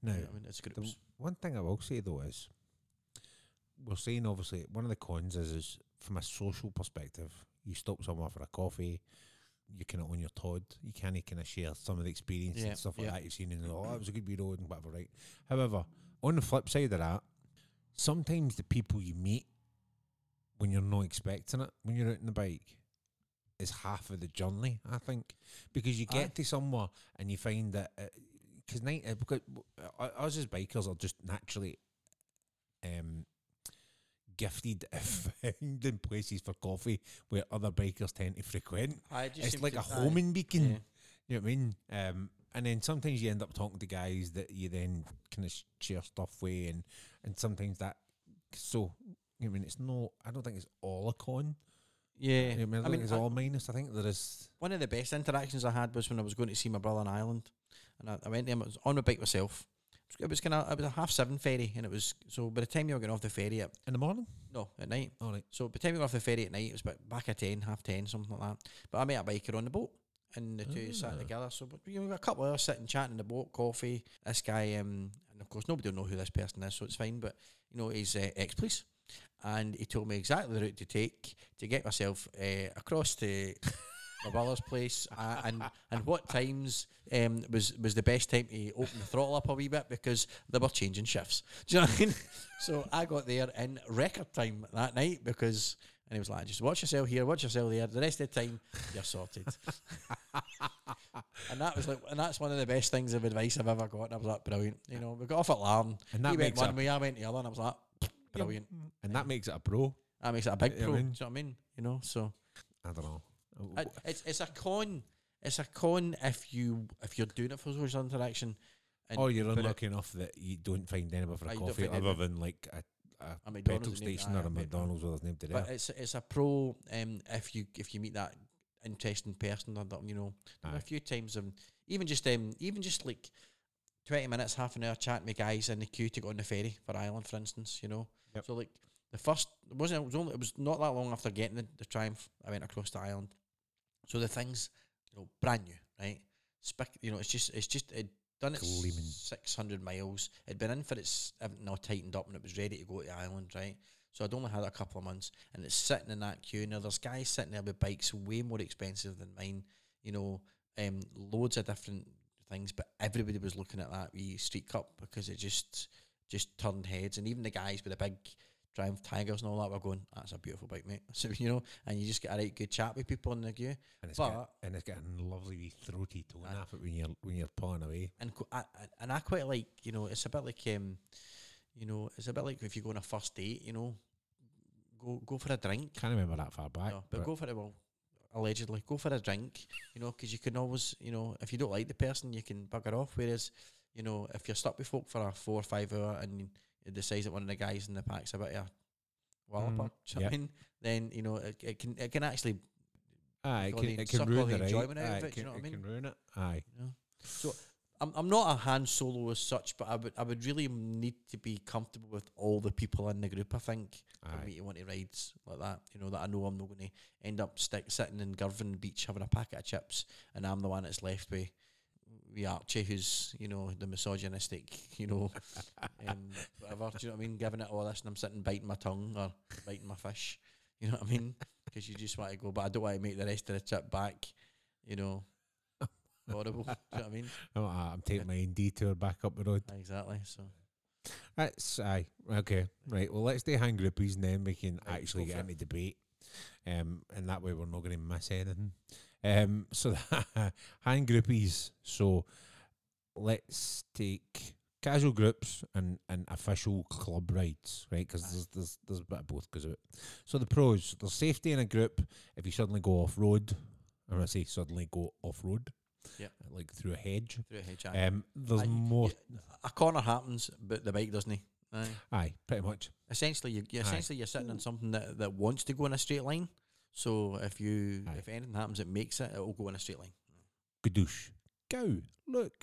Now, I mean, it's the one thing I will say though is, we're saying obviously one of the cons is, is from a social perspective, you stop somewhere for a coffee, you kind of on your Todd, you of kind of share some of the experience Yeah, and stuff like yeah. that you've seen, and oh, that was a good wee road and whatever, right? However, on the flip side of that, sometimes the people you meet when you're not expecting it, when you're out on the bike, is half of the journey. I think because you get Aye. to somewhere and you find that because night uh, because uh, us as bikers are just naturally um gifted *laughs* at finding places for coffee where other bikers tend to frequent. It's like a homing beacon. yeah. You know what I mean? Um, and then sometimes you end up talking to guys that you then kind of share stuff with, and and sometimes that. So I mean, it's no. I don't think it's all a con. Yeah. I mean, I, mean, think it's I- all minus. I think there is. One of the best interactions I had was when I was going to see my brother in Ireland, and I, I went there. I was on my bike myself. It was kind of it was a half seven ferry, and it was so by the time you were getting off the ferry at In the morning? no at night. All right. So by the time you got off the ferry at night, it was about back at ten, half ten, something like that. But I met a biker on the boat, and the two sat Ah. together. So but, you know, a couple of us sitting chatting in the boat, coffee. This guy, um, and of course nobody will know who this person is, so it's fine. But you know, he's uh, ex police, and he told me exactly the route to take to get myself uh, across to. My brother's place, uh, and and what times um, was was the best time to open the throttle up a wee bit because they were changing shifts. *laughs* Do you know what I mean? So I got there in record time that night because, and he was like, "Just watch yourself here, watch yourself there. The rest of the time, you're sorted." and that was like, and that's one of the best things of advice I've ever got. And I was like, brilliant. You know, we got off at Larne. And that he went makes one way, I went the other, and I was like, brilliant. And that makes it a pro. That makes it a big I pro. mean- do you know what I mean? You know, so I don't know. I, it's it's a con. It's a con if you if you're doing it for social interaction. And or you're put it- unlucky enough that you don't find anybody for a coffee other than like a, a, A petrol station or a McDonald's. With his name today. But it's it's a pro um, if you if you meet that interesting person or that you know Aye. a few times um, even just um even just like twenty minutes half an hour chatting with guys in the queue to go on the ferry for Ireland for instance you know Yep. so like the first it wasn't it was only it was not that long after getting the, the triumph I went across to Ireland so the things you know brand new right Spick, you know it's just it's just it done it Gleaming. six hundred miles it'd been in for its all tightened up and it was ready to go to Ireland right so I'd only had it a couple of months, and it's sitting in that queue. Now there's guys sitting there with bikes way more expensive than mine. You know, um, loads of different things, but everybody was looking at that wee Street Cup because it just just turned heads, and even the guys with the big Triumph Tigers and all that were going, "That's a beautiful bike, mate." *laughs* So you know, and you just get a right good chat with people in the queue. and it's but- got, and it's a lovely wee throaty tone off it when you're when you're pulling away. and I, and I quite like you know it's a bit like um you know it's a bit like if you go on a first date you know go go for a drink Can't remember that far back. no, but go for it well allegedly go for a drink you know because you can always you know if you don't like the person you can bugger off whereas you know if you're stuck with folk for a four or five hour and it decides that one of the guys in the pack's a bit of a walloper Mm, you know yeah. I mean then you know it, it can it can actually Aye, it can, it can ruin the the enjoyment out of it, do you can, know what I it can mean? ruin it. Aye. you know so I'm, I'm not a Han Solo as such, but I would I would really need to be comfortable with all the people in the group. I think for Aye. me to want to rides like that. You know that I know I'm not going to end up stick, sitting in Girvan Beach having a packet of chips, and I'm the one that's left with with Archie, who's you know the misogynistic, you know, *laughs* um, whatever. Do you know what I mean? Giving it all this, and I'm sitting biting my tongue or biting my fish. You know what I mean? Because you just want to go, but I don't want to make the rest of the trip back. You know, *laughs* horrible. Do you know what I mean? I'm, uh, I'm taking my own detour back up the road. Exactly. So That's aye. Okay. Right. Well, let's do Han groupies and then we can Right, actually get into debate. Um, and that way we're not going to miss anything. Um, so *laughs* Han groupies. So let's take casual groups and, and official club rides, right? Because there's, there's there's a bit of both because of it. So the pros: there's safety in a group if you suddenly go off road. I'm gonna say suddenly go off road. Yep. Like through a hedge. Through a hedge. aye. Um, there's Aye, more. yeah, a corner happens, but the bike doesn't. Aye. Aye, pretty much. Essentially, you, you essentially you're sitting on something that, that wants to go in a straight line. So if you Aye. if anything happens, it makes it. It will go in a straight line. Gadoosh. Go. Look.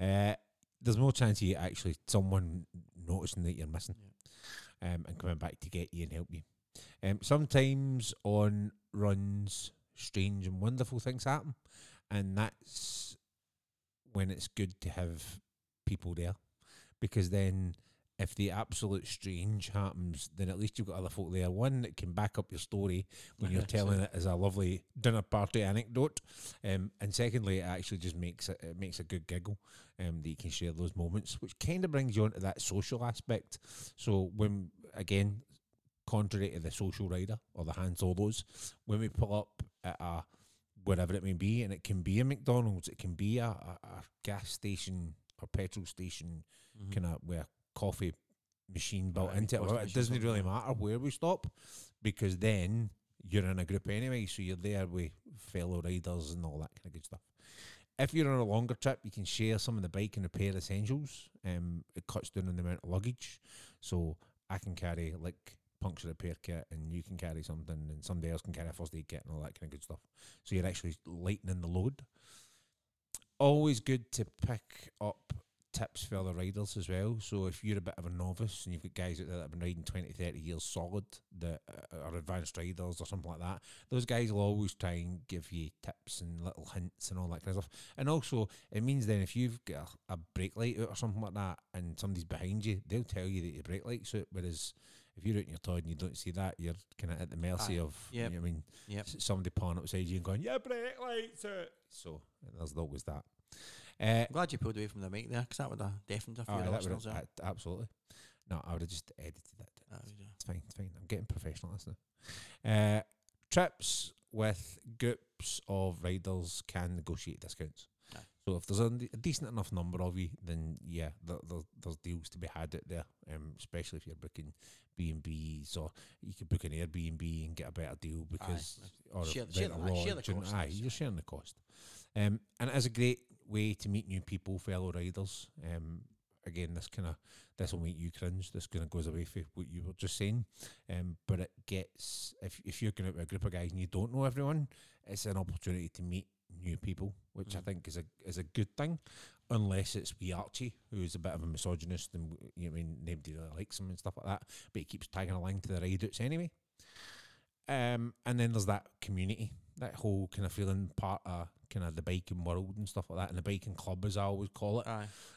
Uh, there's more chance of you actually someone noticing that you're missing um, and coming back to get you and help you. Um, sometimes on runs, strange and wonderful things happen, and that's when it's good to have people there because then if the absolute strange happens, then at least you've got other folk there. One that can back up your story when you're *laughs* telling it as a lovely dinner party anecdote, um, and secondly, it actually just makes it, it makes a good giggle um, that you can share those moments, which kind of brings you onto that social aspect. So when again, contrary to the social rider or the Han Solos, when we pull up at a wherever it may be, and it can be a McDonald's, it can be a, a, a gas station or petrol station, Mhm. kind of where coffee machine built Right, into it. Well, it doesn't really matter where we stop because then you're in a group anyway, so you're there with fellow riders and all that kind of good stuff. If you're on a longer trip, you can share some of the bike and repair essentials. Um, it cuts down on the amount of luggage, so I can carry like puncture repair kit, and you can carry something, and somebody else can carry a first aid kit and all that kind of good stuff. So you're actually lightening the load. Always good to pick up tips for other riders as well. So if you're a bit of a novice and you've got guys out there that have been riding 20, 30 years solid that are advanced riders or something like that, those guys will always try and give you tips and little hints and all that kind of stuff. And also, it means then if you've got a, a brake light out or something like that and somebody's behind you, they'll tell you that your brake light's out. Whereas if you're out in your toy and you don't see that, you're kind of at the mercy Aye. of, Yep. you know what I mean, Yep. somebody pulling outside you and going, yeah, brake light's out. So there's always that. Uh, I'm glad you pulled away from the mic there because that would have deafened a few Aye, of the that would've- listeners. absolutely. No, I would have just edited that. Would, It's fine. It's fine. I'm getting professional at this now. Uh, trips with groups of riders can negotiate discounts. Aye. So if there's a, a decent enough number of you, then yeah, there, there, there's deals to be had out there. Um, especially if you're booking B and B's, or you could book an Airbnb and get a better deal because or Share- share the- aye, share the lodge cost, aye, you're sharing the cost. Um, and it is a great way to meet new people, fellow riders. Um, again, this kind of this will make you cringe. This kind of goes away from what you were just saying. Um, but it gets if if you're going out with a group of guys and you don't know everyone, it's an opportunity to meet new people, which I Mhm. think is a is a good thing, unless it's wee Archie, who's a bit of a misogynist and w- you know, I mean nobody really likes him and stuff like that, but he keeps tagging along to the ride outs anyway. Um, and then there's that community, that whole kind of feeling part of kind of the biking world and stuff like that, and the biking club as I always call it.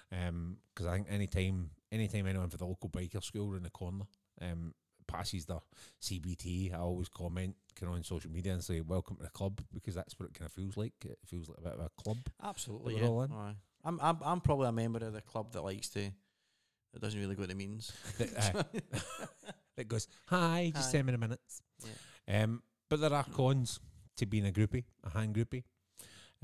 Because Um I think anytime, anytime anyone for the local biker school in the corner, um, passes their CBT, I always comment kind of on social media and say welcome to the club because that's what it kind of feels like. It feels like a bit of a club. Absolutely. Yeah. Aye. I'm, I'm I'm probably a member of the club that likes to that doesn't really go to meetings. That, *laughs* uh, *laughs* that goes, hi, just Hi. ten minute minutes. Um, but there are cons to being a groupie, a Han groupie.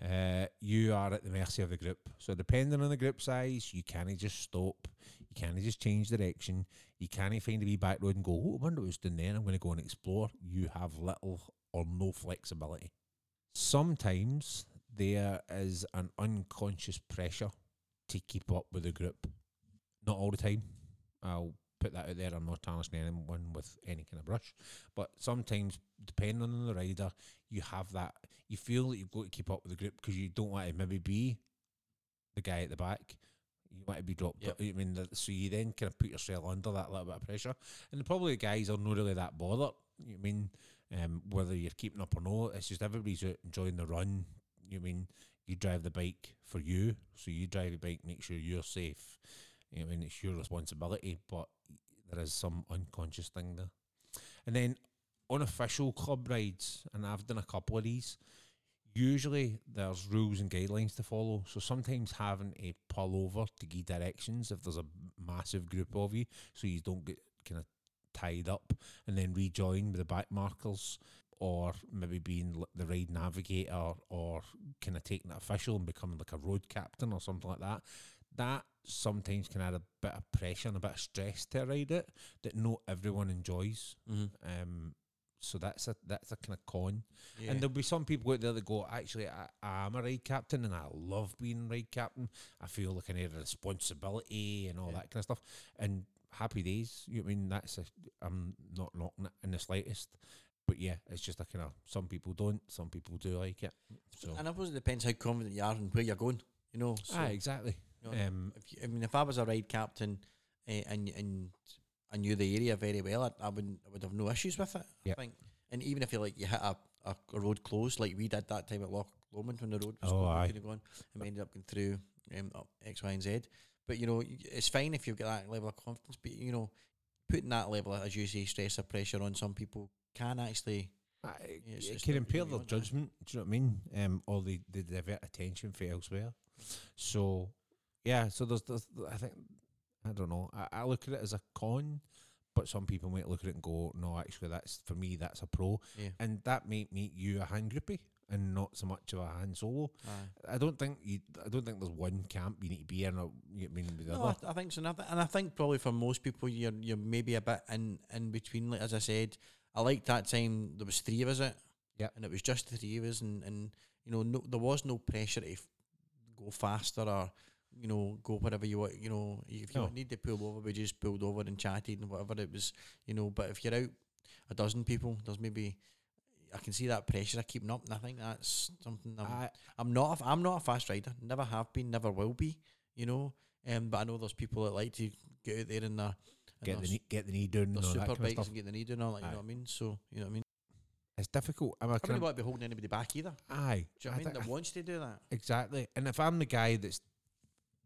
Uh, you are at the mercy of the group. So depending on the group size, you can't just stop. You can't just change direction. You can't find a wee back road and go, oh, I wonder what's down there. I'm going to go and explore. You have little or no flexibility. Sometimes there is an unconscious pressure to keep up with the group. Not all the time. I'll put that out there. I'm not tarnishing anyone with any kind of brush. But sometimes, depending on the rider, you have that. You feel that you've got to keep up with the group because you don't want to maybe be the guy at the back. You want to be dropped. Yep. I mean, so you then kind of put yourself under that little bit of pressure. And probably the guys are not really that bothered. You know what I mean, um, whether you're keeping up or not, it's just everybody's out enjoying the run. You mean, you drive the bike for you, so you drive the bike, make sure you're safe. I mean, it's your responsibility, but there is some unconscious thing there. And then unofficial club rides, and I've done a couple of these, usually there's rules and guidelines to follow. So sometimes having a pull over to give directions if there's a massive group of you, so you don't get kind of tied up and then rejoin with the back markers. Or maybe being the ride navigator, or kind of taking it official and becoming like a road captain or something like that. That sometimes can add a bit of pressure and a bit of stress to a ride it that not everyone enjoys. Mm-hmm. Um, so that's a that's a kind of con. Yeah. And there'll be some people out there that go, actually, I, I am a ride captain and I love being ride captain. I feel like an air of responsibility and all Yeah. that kind of stuff. And happy days. You know what I mean that's a, I'm not knocking it in the slightest. But yeah, it's just a kind of some people don't, some people do like it. So and I suppose it depends how confident you are and where you're going. You know. So, ah, exactly. You know, Um, if you, I mean, if I was a ride captain uh, and and I knew the area very well, I, I would I would have no issues with it. Yep. I think. And even if you like you hit a, a, a road closed like we did that time at Loch Lomond when the road was Oh, closed, we aye. could have gone and we ended up going through um, up X, Y, and Z. But you know, it's fine if you've got that level of confidence. But you know, putting that level, of, as you say, stress or pressure on some people can actually. I, it's it can impair their judgment. Do you know what I mean? Um, or they, they divert attention for elsewhere. So, yeah. So there's, there's I think I don't know. I, I look at it as a con, but some people might look at it and go, "No, actually, that's for me. That's a pro," Yeah. and that might make you a Han groupie and not so much of a Han Solo. Aye. I don't think you. I don't think there's one camp you need to be in. Or you I mean with the No, I, other. th- I think so. And I, th- and I think probably for most people, you're you're maybe a bit in in between. Like as I said, I liked that time. There was three of us, it, Yeah, and it was just the three of us, and and you know, no, there was no pressure to f- go faster or you know go wherever you want. You know, if you No. need to pull over, we just pulled over and chatted and whatever it was. You know, but if you're out a dozen people, there's maybe. I can see that pressure of keeping up, and I think that's something I'm, I, I'm not. A, I'm not a fast rider. Never have been. Never will be. You know. Um, but I know there's people that like to get out there in their, get the knee, get the knee down and their that super kind of bikes and get the knee doing all that. You know what I mean? So you know what I mean. It's difficult. I'm I wouldn't want to be holding anybody back either. aye. Do you know what I mean? That wants to do that. Exactly. And if I'm the guy that's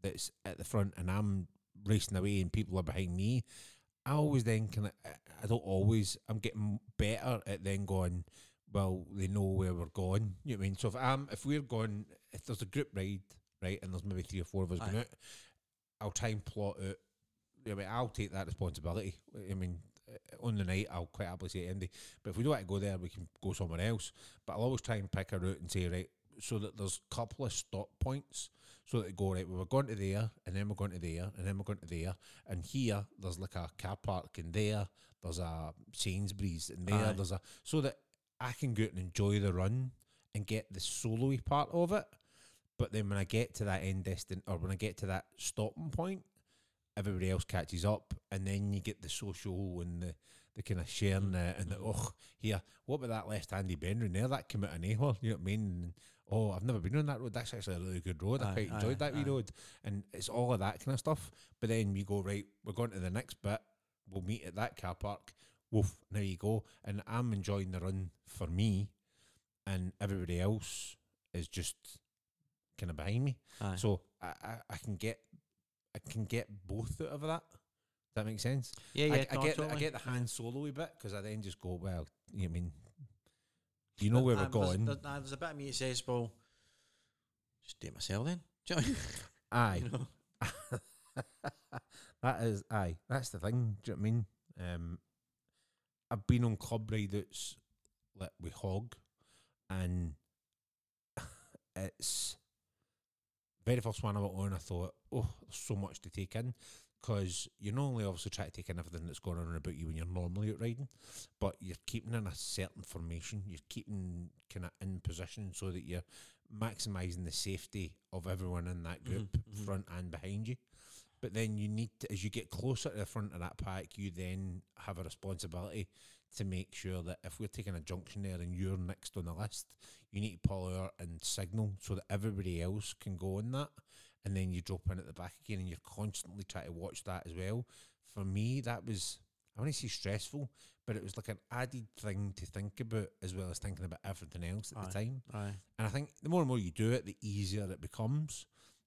that's at the front and I'm racing away and people are behind me, I always then kind of I don't always I'm getting better at then going. Well, they know where we're going. You know what I mean? So if I'm if we're going if there's a group ride right and there's maybe three or four of us going Aye. out, I'll try and plot out. I mean, I'll take that responsibility. I mean, uh, on the night, I'll quite happily say Andy. But if we don't want to go there, we can go somewhere else. But I'll always try and pick a route and say, right, so that there's a couple of stop points so that they go, right, well, we're going to there, and then we're going to there, and then we're going to there. And here, there's like a car park, and there, there's a Sainsbury's, and there, Aye. there's a. So that I can go out and enjoy the run and get the solo part of it. But then when I get to that end destin or when I get to that stopping point, everybody else catches up, and then you get the social and the, the kind of sharing mm. the, and the oh here, what about that left handy bend in there? That came out of nowhere, you know what I mean? Oh, I've never been on that road. That's actually a really good road. I Aye, quite aye, enjoyed that wee aye. road, and it's all of that kind of stuff. But then we go right. We're going to the next bit. We'll meet at that car park. Woof, there you go. And I'm enjoying the run for me, and everybody else is just kind of behind me. Aye. So I, I, I can get I can get both out of that. Does that make sense? yeah, yeah. I no, get the, I totally. get the Han Solo bit because I then just go well. You know what I mean, you know where Aye, we're there's- going. There's, there's a bit of me that says, well, just it myself then. *laughs* Do you know Aye, I mean? *laughs* You know? *laughs* that is aye. That's the thing. Do you know what I mean? Um, I've been on club ride that's like with hog, and it's very first one I went on. I thought, oh, there's so much to take in because you not only obviously try to take in everything that's going on about you when you're normally out riding, but you're keeping in a certain formation. You're keeping kind of in position so that you're maximising the safety of everyone in that group, mhm. front and behind you. But then you need to, as you get closer to the front of that pack, you then have a responsibility to make sure that if we're taking a junction there and you're next on the list, you need to pull out and signal so that everybody else can go in that. And then you drop in at the back again and you're constantly trying to watch that as well. For me, that was, I want to say stressful, but it was like an added thing to think about as well as thinking about everything else at Aye. the time. Aye. And I think the more and more you do it, the easier it becomes.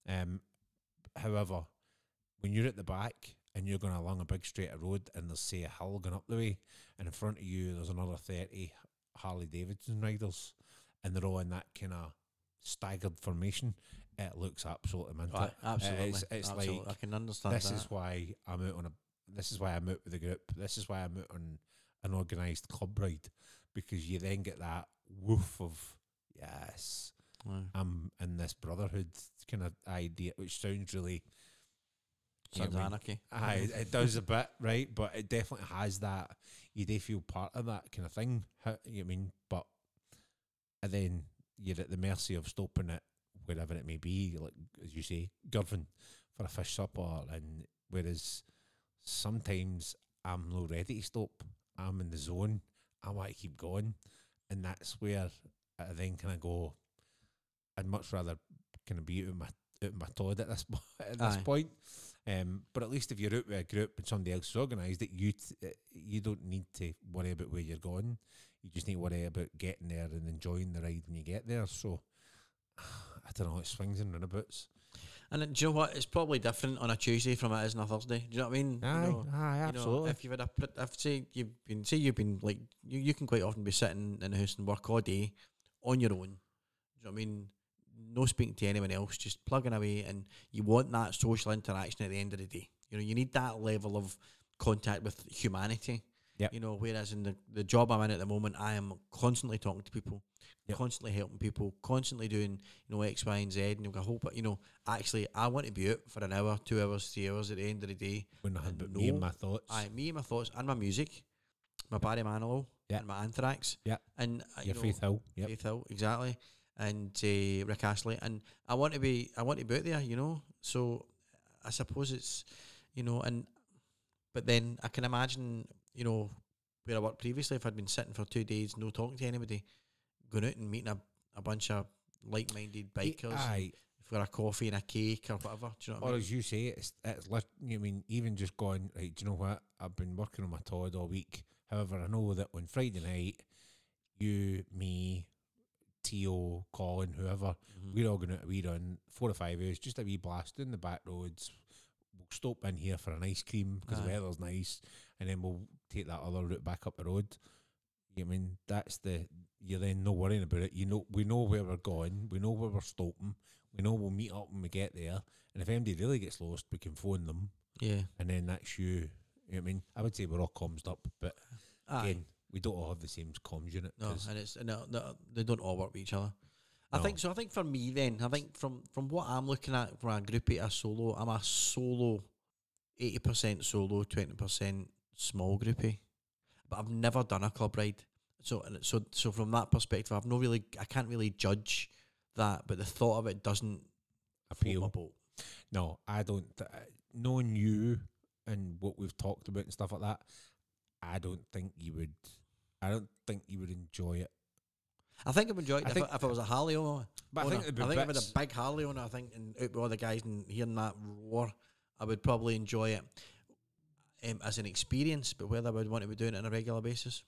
Um, however, when you're at the back and you're going along a big straight road and there's say a hill going up the way, and in front of you there's another thirty Harley Davidson riders, and they're all in that kind of staggered formation, it looks absolutely mental. Aye, absolutely. It's, it's absolutely. like I can understand this that. is why I'm out on a. This is why I'm out with the group. This is why I'm out on an organised club ride because you then get that woof of yes, Aye. I'm in this brotherhood kind of idea, which sounds really. Sounds I mean? anarchy. Aye, it does a bit, right? But it definitely has that. You do feel part of that kind of thing. How, you know what I mean? But and then you're at the mercy of stopping it wherever it may be, like as you say, Girvan for a fish supper. And whereas sometimes I'm not ready to stop. I'm in the zone. I want to keep going, and that's where I then kind of go. I'd much rather kind of be out of my out my Todd at this *laughs* at this Aye. point. Um, but at least if you're out with a group and somebody else is organised, it you t- uh, you don't need to worry about where you're going. You just need to worry about getting there and enjoying the ride when you get there. So I don't know. It swings and roundabouts. And do you know what? It's probably different on a Tuesday from it is on a Thursday. Do you know what I mean? You Aye, know, aye, you know, absolutely. if you've had a, if say you've been, say you've been like, you, you can quite often be sitting in the house and work all day on your own. Do you know what I mean? No speaking to anyone else, just plugging away, and you want that social interaction at the end of the day. You know, you need that level of contact with humanity. Yep. You know, whereas in the, the job I'm in at the moment, I am constantly talking to people, Yep. constantly helping people, constantly doing, you know, X, Y, and Z. And you've got a whole, you know, actually, I want to be out for an hour, two hours, three hours at the end of the day. when I but me and my thoughts. I, me and my thoughts and my music, my Barry Manilow Yeah. and my Anthrax. Yeah. And uh, you Your know, Faith Hill. Yep. Faith Hill, exactly. And uh, Rick Astley. And I want to be I want to be out there, you know. So I suppose it's you know, and but then I can imagine, you know, where I worked previously if I'd been sitting for two days, no talking to anybody, going out and meeting a, a bunch of like minded bikers Aye, for a coffee and a cake or whatever. Do you know what I Or mean? as you say, it's it's you I mean even just going right. Do you know what? I've been working on my Todd all week. However, I know that on Friday night, you, me, Tio, Colin, whoever, Mhm. we're all going to a wee run, four or five hours, just a wee blast down the back roads. We'll stop in here for an ice cream because the weather's nice, and then we'll take that other route back up the road. You I mean that's the you're then no worrying about it. You know we know where we're going, we know where we're stopping, we know we'll meet up when we get there. And if anybody really gets lost, we can phone them, Yeah. and then that's you. You know what I mean? I would say we're all comms up, but Aye. again, we don't all have the same comms unit. No, and it's no, no, they don't all work with each other. I No. think so. I think for me, then, I think from from what I'm looking at from a groupie, a solo, I'm a solo, eighty percent solo, twenty percent small groupie. But I've never done a club ride, so and so so from that perspective, I've no really, I can't really judge that. But the thought of it doesn't Appeal. No, I don't. Th- knowing you and what we've talked about and stuff like that, I don't think you would. I don't think you would enjoy it. I think I've enjoyed I it if, think- I, if it was a Harley owner. But I think I think if it was a big Harley owner, I think, and out with all the guys and hearing that roar, I would probably enjoy it um, as an experience. But whether I would want to be doing it on a regular basis,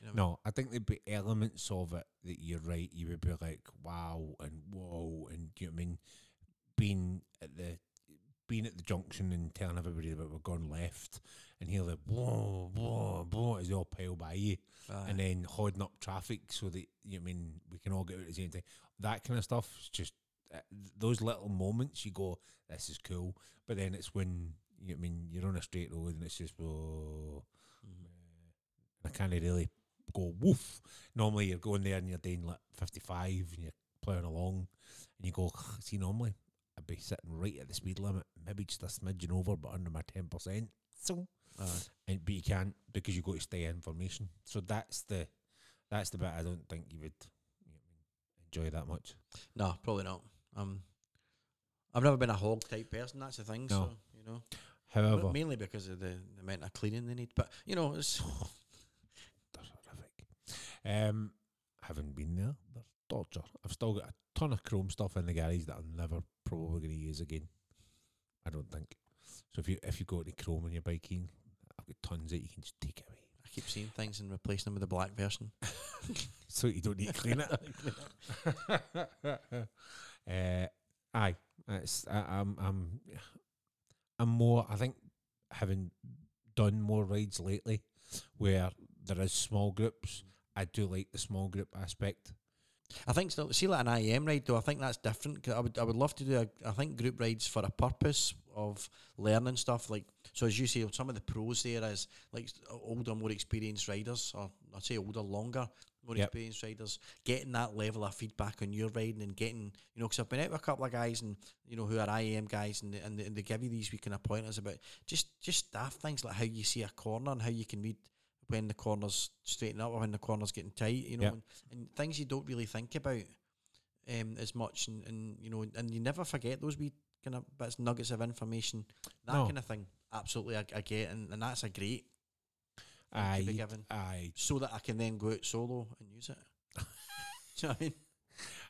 you know what I mean? No, I think there'd be elements of it that you're right. You would be like, wow, and whoa, and you know what I mean, being at the being at the junction and telling everybody that we're going left, and hear the whoa, whoa, whoa as they all pile by you, Aye. and then holding up traffic so that you know I mean we can all get out at the same time. That kind of stuff is just uh, those little moments. You go, this is cool, but then it's when you know what I mean you're on a straight road and it's just whoa. Mhm. I can't really go woof. Normally you're going there and you're doing like 55 and you're ploughing along and you go, see, normally I'd be sitting right at the speed limit, maybe just a smidgen over, but under my 10%. So, Aye. and, but you can't because you got to stay in formation. So that's the that's the bit I don't think you would you know, what I mean, enjoy that much. no, probably not. Um, I've never been a hog type person. That's the thing. No. So you know, However, but mainly because of the, the amount of cleaning they need. But you know, it's *sighs* They're horrific. Um, having been there, they're torture. I've still got a ton of chrome stuff in the garage that I'm never probably going to use again. I don't think. So if you if you go to chrome on your biking, I've got tons that you can just take away, I keep seeing things and replacing them with the black version. *laughs* so you don't need to clean it. *laughs* *laughs* uh, aye, I, I'm I'm I'm more. I think having done more rides lately, where there is small groups, I do like the small group aspect. I think still see like an IAM ride though. I think that's different. 'cause I would I would love to do. A, I think group rides for a purpose of learning stuff. Like so, as you say, some of the pros there is like older, more experienced riders, or I'd say older, longer, more Yep. experienced riders, getting that level of feedback on your riding and getting you know. Because I've been out with a couple of guys and you know who are IAM guys and they, and they, and they give you these wee kind of pointers about just just staff things like how you see a corner and how you can read when the corner's straighten up or when the corner's getting tight, you know, Yep. and, and things you don't really think about um, as much, and, and you know, and you never forget those wee kind of bits, nuggets of information, that No. kind of thing. Absolutely, I, I get, and, and that's a great Aye, be given, aye, so that I can then go out solo and use it. *laughs* You know I mean?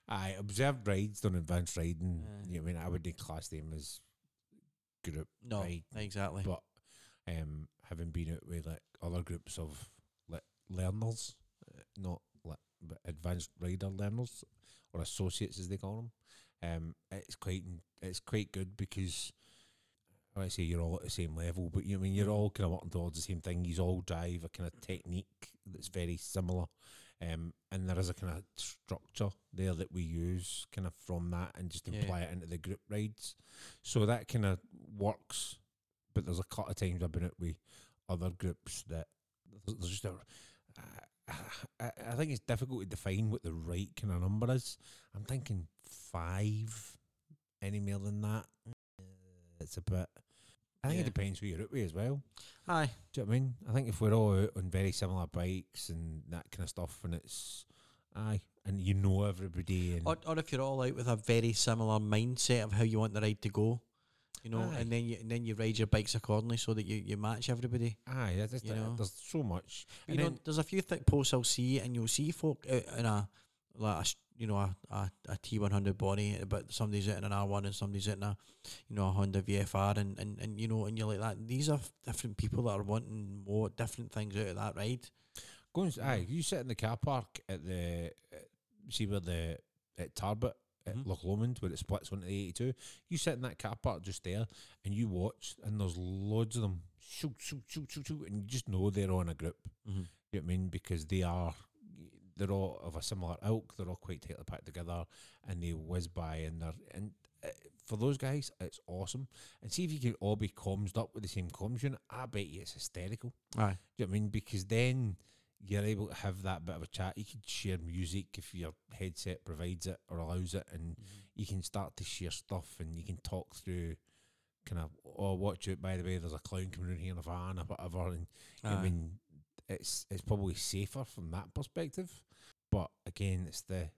aye. Observed rides done advanced riding. Aye. You know, I mean, I wouldn't class them as group No, Right. exactly. but um, having been out with like other groups of like learners, uh, not like but advanced rider learners or associates as they call them, um, it's quite it's quite good because I say you're all at the same level, but you I mean you're all kind of working towards the same thing. You all drive a kind of technique that's very similar. Um, and there is a kind of structure there that we use kind of from that and just Yeah. apply it into the group rides. So that kind of works but there's a couple of times I've been out with other groups that there's just a. I, I, I think it's difficult to define what the right kind of number is. I'm thinking five, any more than that. It's a bit. I think Yeah. it depends who you're out with as well. Aye, Do you know what I mean? I think if we're all out on very similar bikes and that kind of stuff, and it's aye, and you know everybody, and or, or if you're all out with a very similar mindset of how you want the ride to go, you know, Aye. and then you and then you ride your bikes accordingly so that you, you match everybody. aye, there's, just- you know. there's so much. You And know, then- there's a few thick posts I'll see, and you'll see folk out in a like a, you know a, a, a T100 body, but somebody's out in an R1 and somebody's out in a you know a Honda VFR, and, and, and you know, and you're like that. These are different people that are wanting more different things out of that ride. Going, aye, you sit in the car park at the see where the at Tarbet at Mhm. Loch Lomond where it splits onto the eighty two. You sit in that car park just there and you watch and there's loads of them shoot, shoot, shoot, shoot, shoot, and you just know they're on a group. Mm-hmm. You know what I mean? Because they are they're all of a similar ilk, they're all quite tightly packed together and they whiz by and they're and uh, for those guys it's awesome. And see if you can all be comms up with the same comms unit, I bet you it's hysterical. Aye, Do you know what I mean? Because then you're able to have that bit of a chat. You can share music if your headset provides it or allows it, and you can start to share stuff and you can talk through kind of, oh, watch out, by the way, there's a clown coming in here in a van or whatever. And I mean, it's it's probably safer from that perspective. But again, it's the,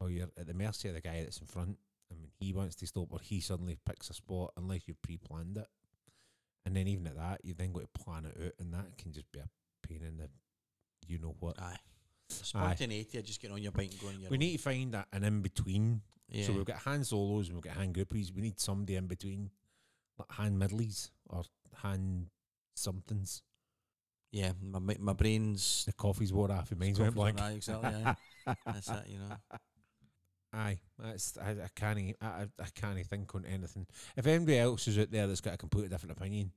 well, you're at the mercy of the guy that's in front. I mean, he wants to stop or he suddenly picks a spot unless you've pre planned it. And then even at that, you then got to plan it out, and that can just be a pain in the, you know what. aye. Spontaneity, just getting on your bike and going. Your We own. need to find that an in between. yeah. So we've got Han Solos and we've got Han groupies. We need somebody in between, like hand middlies or hand somethings. Yeah, my my brain's The coffee's wore off. Your mind's went blank. Aye, exactly. Aye. That's it. You know. *laughs* Aye, that's I, I can't I, I can't think on anything. If anybody else is out there that's got a completely different opinion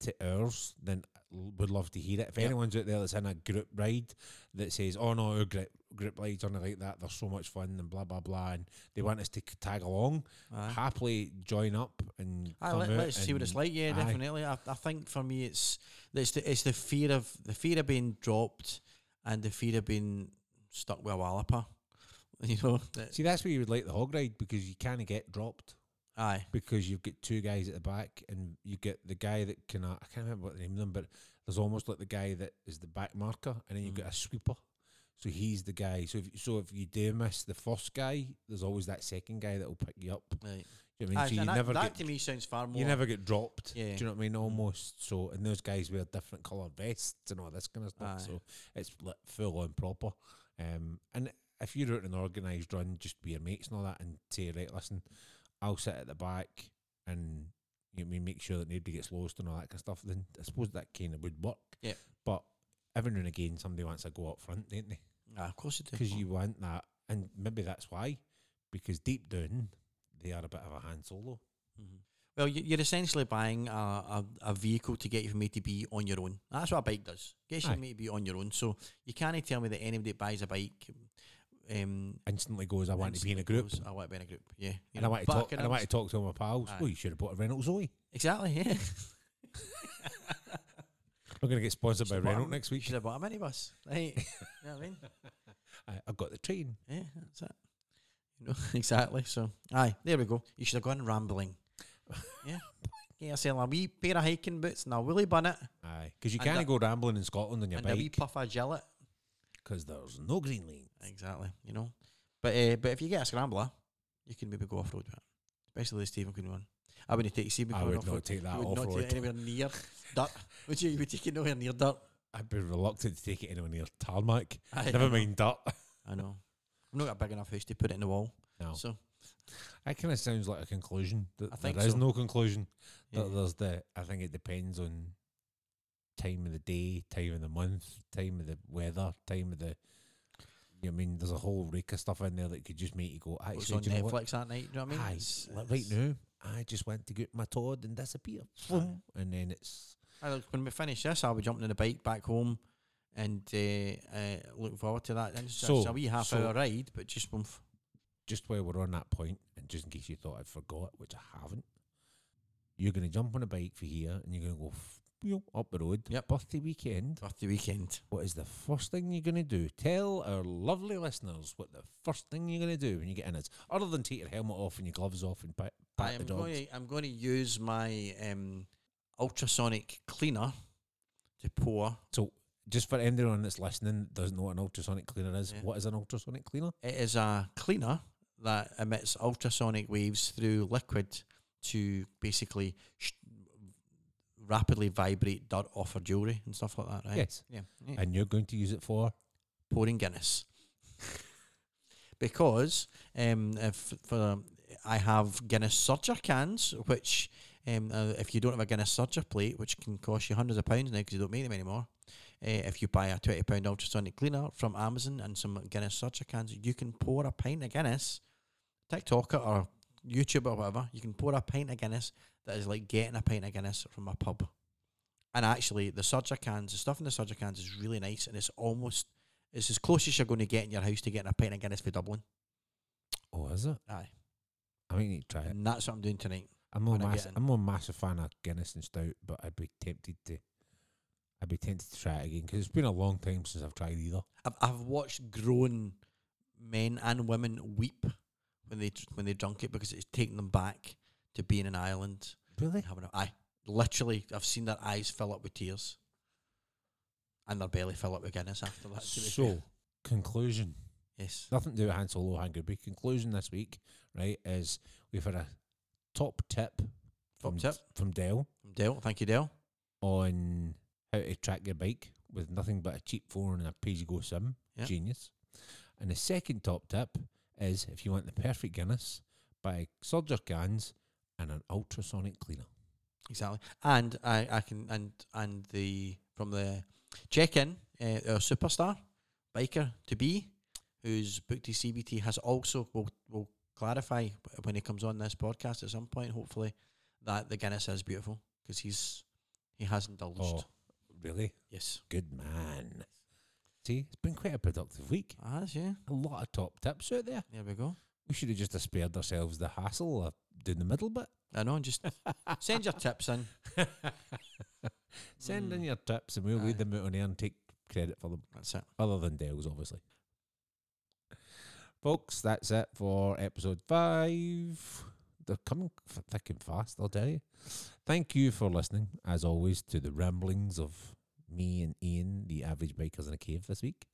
to ours, then would love to hear it. If Yep. anyone's out there that's in a group ride that says, "Oh no, our group group rides aren't like that. They're so much fun and blah blah blah," and they want us to tag along, Aye. happily join up and Aye, come let, out let's see what it's like. Yeah, aye. definitely. I, I think for me, it's it's the it's the fear of the fear of being dropped and the fear of being stuck with a walloper. *laughs* You know. that- See, that's where you would like the hog ride because you kind of get dropped aye. because you've got two guys at the back and you get the guy that can I can't remember what the name of them, but there's almost like the guy that is the back marker, and then you've Mhm. got a sweeper. So he's the guy. So if so, if you do miss the first guy, there's always that second guy that will pick you up. Right. Do you know what I mean? Aye, so you that, never that get to me sounds far more. you never get dropped. Yeah. Do you know what I mean? Mhm. Almost. So and those guys wear different coloured vests and all this kind of stuff. Aye. So it's like full on proper. Um, and if you're out an organised run, just be your mates and all that, and say right, listen, I'll sit at the back and you know, I mean make sure that nobody gets lost and all that kind of stuff. Then I suppose that kind of would work. Yeah. But every now and again, somebody wants to go up front, don't they? Aye, of course it Because you want that, and maybe that's why. Because deep down, they are a bit of a Han Solo. Mhm. Well, you- you're essentially buying a, a, a vehicle to get you from A to B on your own. That's what a bike does. Gets you from A to B on your own. So you can't tell me that anybody that buys a bike um, Instantly goes, I want to be in a group. goes, I want to be in a group. Yeah, you And I know, want to talk. And I want to talk to all my pals. Aye. Well, you should have bought a Renault Zoe. Exactly. Yeah. I'm going to get sponsored by Renault next week. Should have bought a minibus. Right. *laughs* you know what I mean? *laughs* I, I've got the train. Yeah, that's it. You know *laughs* exactly. So, aye, there we go. You should have gone rambling. Yeah. Get yourself a wee pair of hiking boots and a woolly bonnet Aye, because you can't go rambling in Scotland on your and a wee puff of gillet. Because there's no green lane. Exactly. You know, but uh, but if you get a scrambler, you can maybe go off road with it, especially the Steve McQueen one. I wouldn't take Stephen I would not road. take that off not take road. it anywhere near dirt. *laughs* Would you? You would take it nowhere near dirt. I'd be reluctant to take it anywhere near tarmac. I Never know. mind dirt. I know. I've not got a big enough house to put it in the wall. No, So that kind of sounds like a conclusion. That I think there is so. no conclusion. yeah. That there's the. I think it depends on time of the day, time of the month, time of the weather, time of the. You know I mean, there's a whole rake of stuff in there that could just make you go. Actually, on you know Netflix what? that night? Do you know what I mean? Aye, It's- like right it's- now, I just went to get my Todd and disappear, and then it's I look, when we finish this, I'll be jumping on the bike back home and uh, uh, looking forward to that. And it's, So- it's a wee half so- hour ride, but just one. F- just while we're on that point, and just in case you thought I'd forgot, which I haven't, you're going to jump on a bike for here, and you're going to go you know, up the road. Yep. Birthday weekend. birthday weekend. What is the first thing you're going to do? Tell our lovely listeners what the first thing you're going to do when you get in is, other than take your helmet off and your gloves off and pat, I pat the dogs. going. To, I'm going to use my um, ultrasonic cleaner to pour. So, just for anyone that's listening doesn't know what an ultrasonic cleaner is, Yeah. what is an ultrasonic cleaner? It is a cleaner that emits ultrasonic waves through liquid to basically sh- rapidly vibrate dirt off her jewelry and stuff like that. Right? Yes. Yeah. yeah. And you're going to use it for pouring Guinness *laughs* because um, if for I have Guinness Surger cans, which um, uh, if you don't have a Guinness Surger plate, which can cost you hundreds of pounds now because you don't make them anymore. Uh, if you buy a twenty pound ultrasonic cleaner from Amazon and some Guinness Surger cans, you can pour a pint of Guinness, TikTok it or YouTube or whatever. You can pour a pint of Guinness that is like getting a pint of Guinness from a pub. And actually, the Surger cans, the stuff in the Surger cans is really nice, and it's almost it's as close as you're going to get in your house to getting a pint of Guinness for Dublin. Oh, is it? Aye. I to try it. And that's what I'm doing tonight. I'm not when I'm, a massive fan of Guinness and Stout, but I'd be tempted to. I'd be tempted to try it again because it's been a long time since I've tried either. I've, I've watched grown men and women weep when they when they drunk it because it's taken them back to being in Ireland. Really? Having a, aye, literally, I've seen their eyes fill up with tears, and their belly fill up with Guinness after that. be. So, conclusion. yes, Nothing to do with Han Solo, Han Goodby. Conclusion this week, right, is we've had a top tip from, top tip from Dell from Dale. Thank you, Dale. on how to track your bike with nothing but a cheap phone and a pay as go sim. Yeah. Genius. And the second top tip is if you want the perfect Guinness, buy Surger cans and an ultrasonic cleaner. Exactly, and I, I can and and the from the check in, uh, our superstar biker to be, who's booked his CBT, has also will will clarify when he comes on this podcast at some point, hopefully, that the Guinness is beautiful because he's he has indulged. Oh, really? Yes, Good man. See, it's been quite a productive week. has yeah. A lot of top tips out there. There we go. We should have just spared ourselves the hassle of doing the middle bit. I know. Just *laughs* send your tips in. Send in Mm. your tips and we'll Aye. read them out on air and take credit for them. That's it. Other than Dell's, obviously. Folks, that's it for episode five. They're coming f- thick and fast, I'll tell you. Thank you for listening, as always, to the ramblings of me and Ian, the average bikers in a cave this week.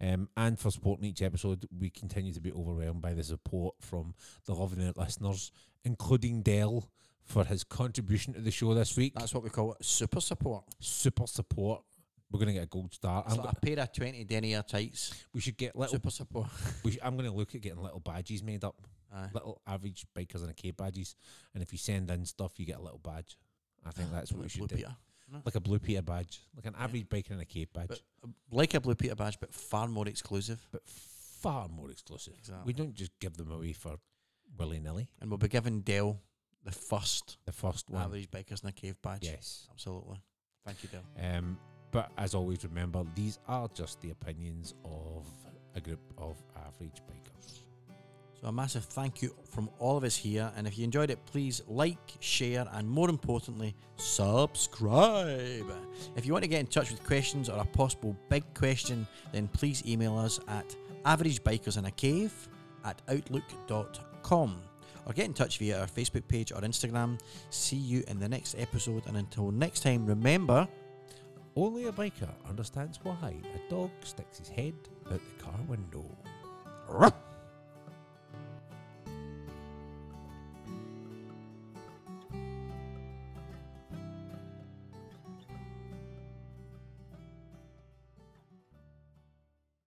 Um, and for supporting each episode, we continue to be overwhelmed by the support from the lovely listeners, including Dell for his contribution to the show this week. That's what we call it. Super support. Super support. We're to get a gold star. It's I'm like go- a pair of twenty denier tights. we should get little Super support. *laughs* We sh- I'm going to look at getting little badges made up, Aye. little average bikers and a cave badges, and if you send in stuff, you get a little badge. I think that's what we should do, Peter. Like a blue Peter badge, like an average biker in a cave badge, But uh, like a Blue Peter badge, but far more exclusive. But far more exclusive. Exactly. We don't just give them away for willy nilly. And we'll be giving Dale the first The first one, average bikers in a cave badge. yes. Absolutely. Thank you, Dale. Um, but as always, remember these are just the opinions of a group of average bikers. A massive thank you from all of us here. And if you enjoyed it, please like, share, and more importantly, subscribe. If you want to get in touch with questions or a possible big question, then please email us at averagebikersinacave at outlook.com or get in touch via our Facebook page or Instagram. See you in the next episode. And until next time, remember Only a biker understands why a dog sticks his head out the car window.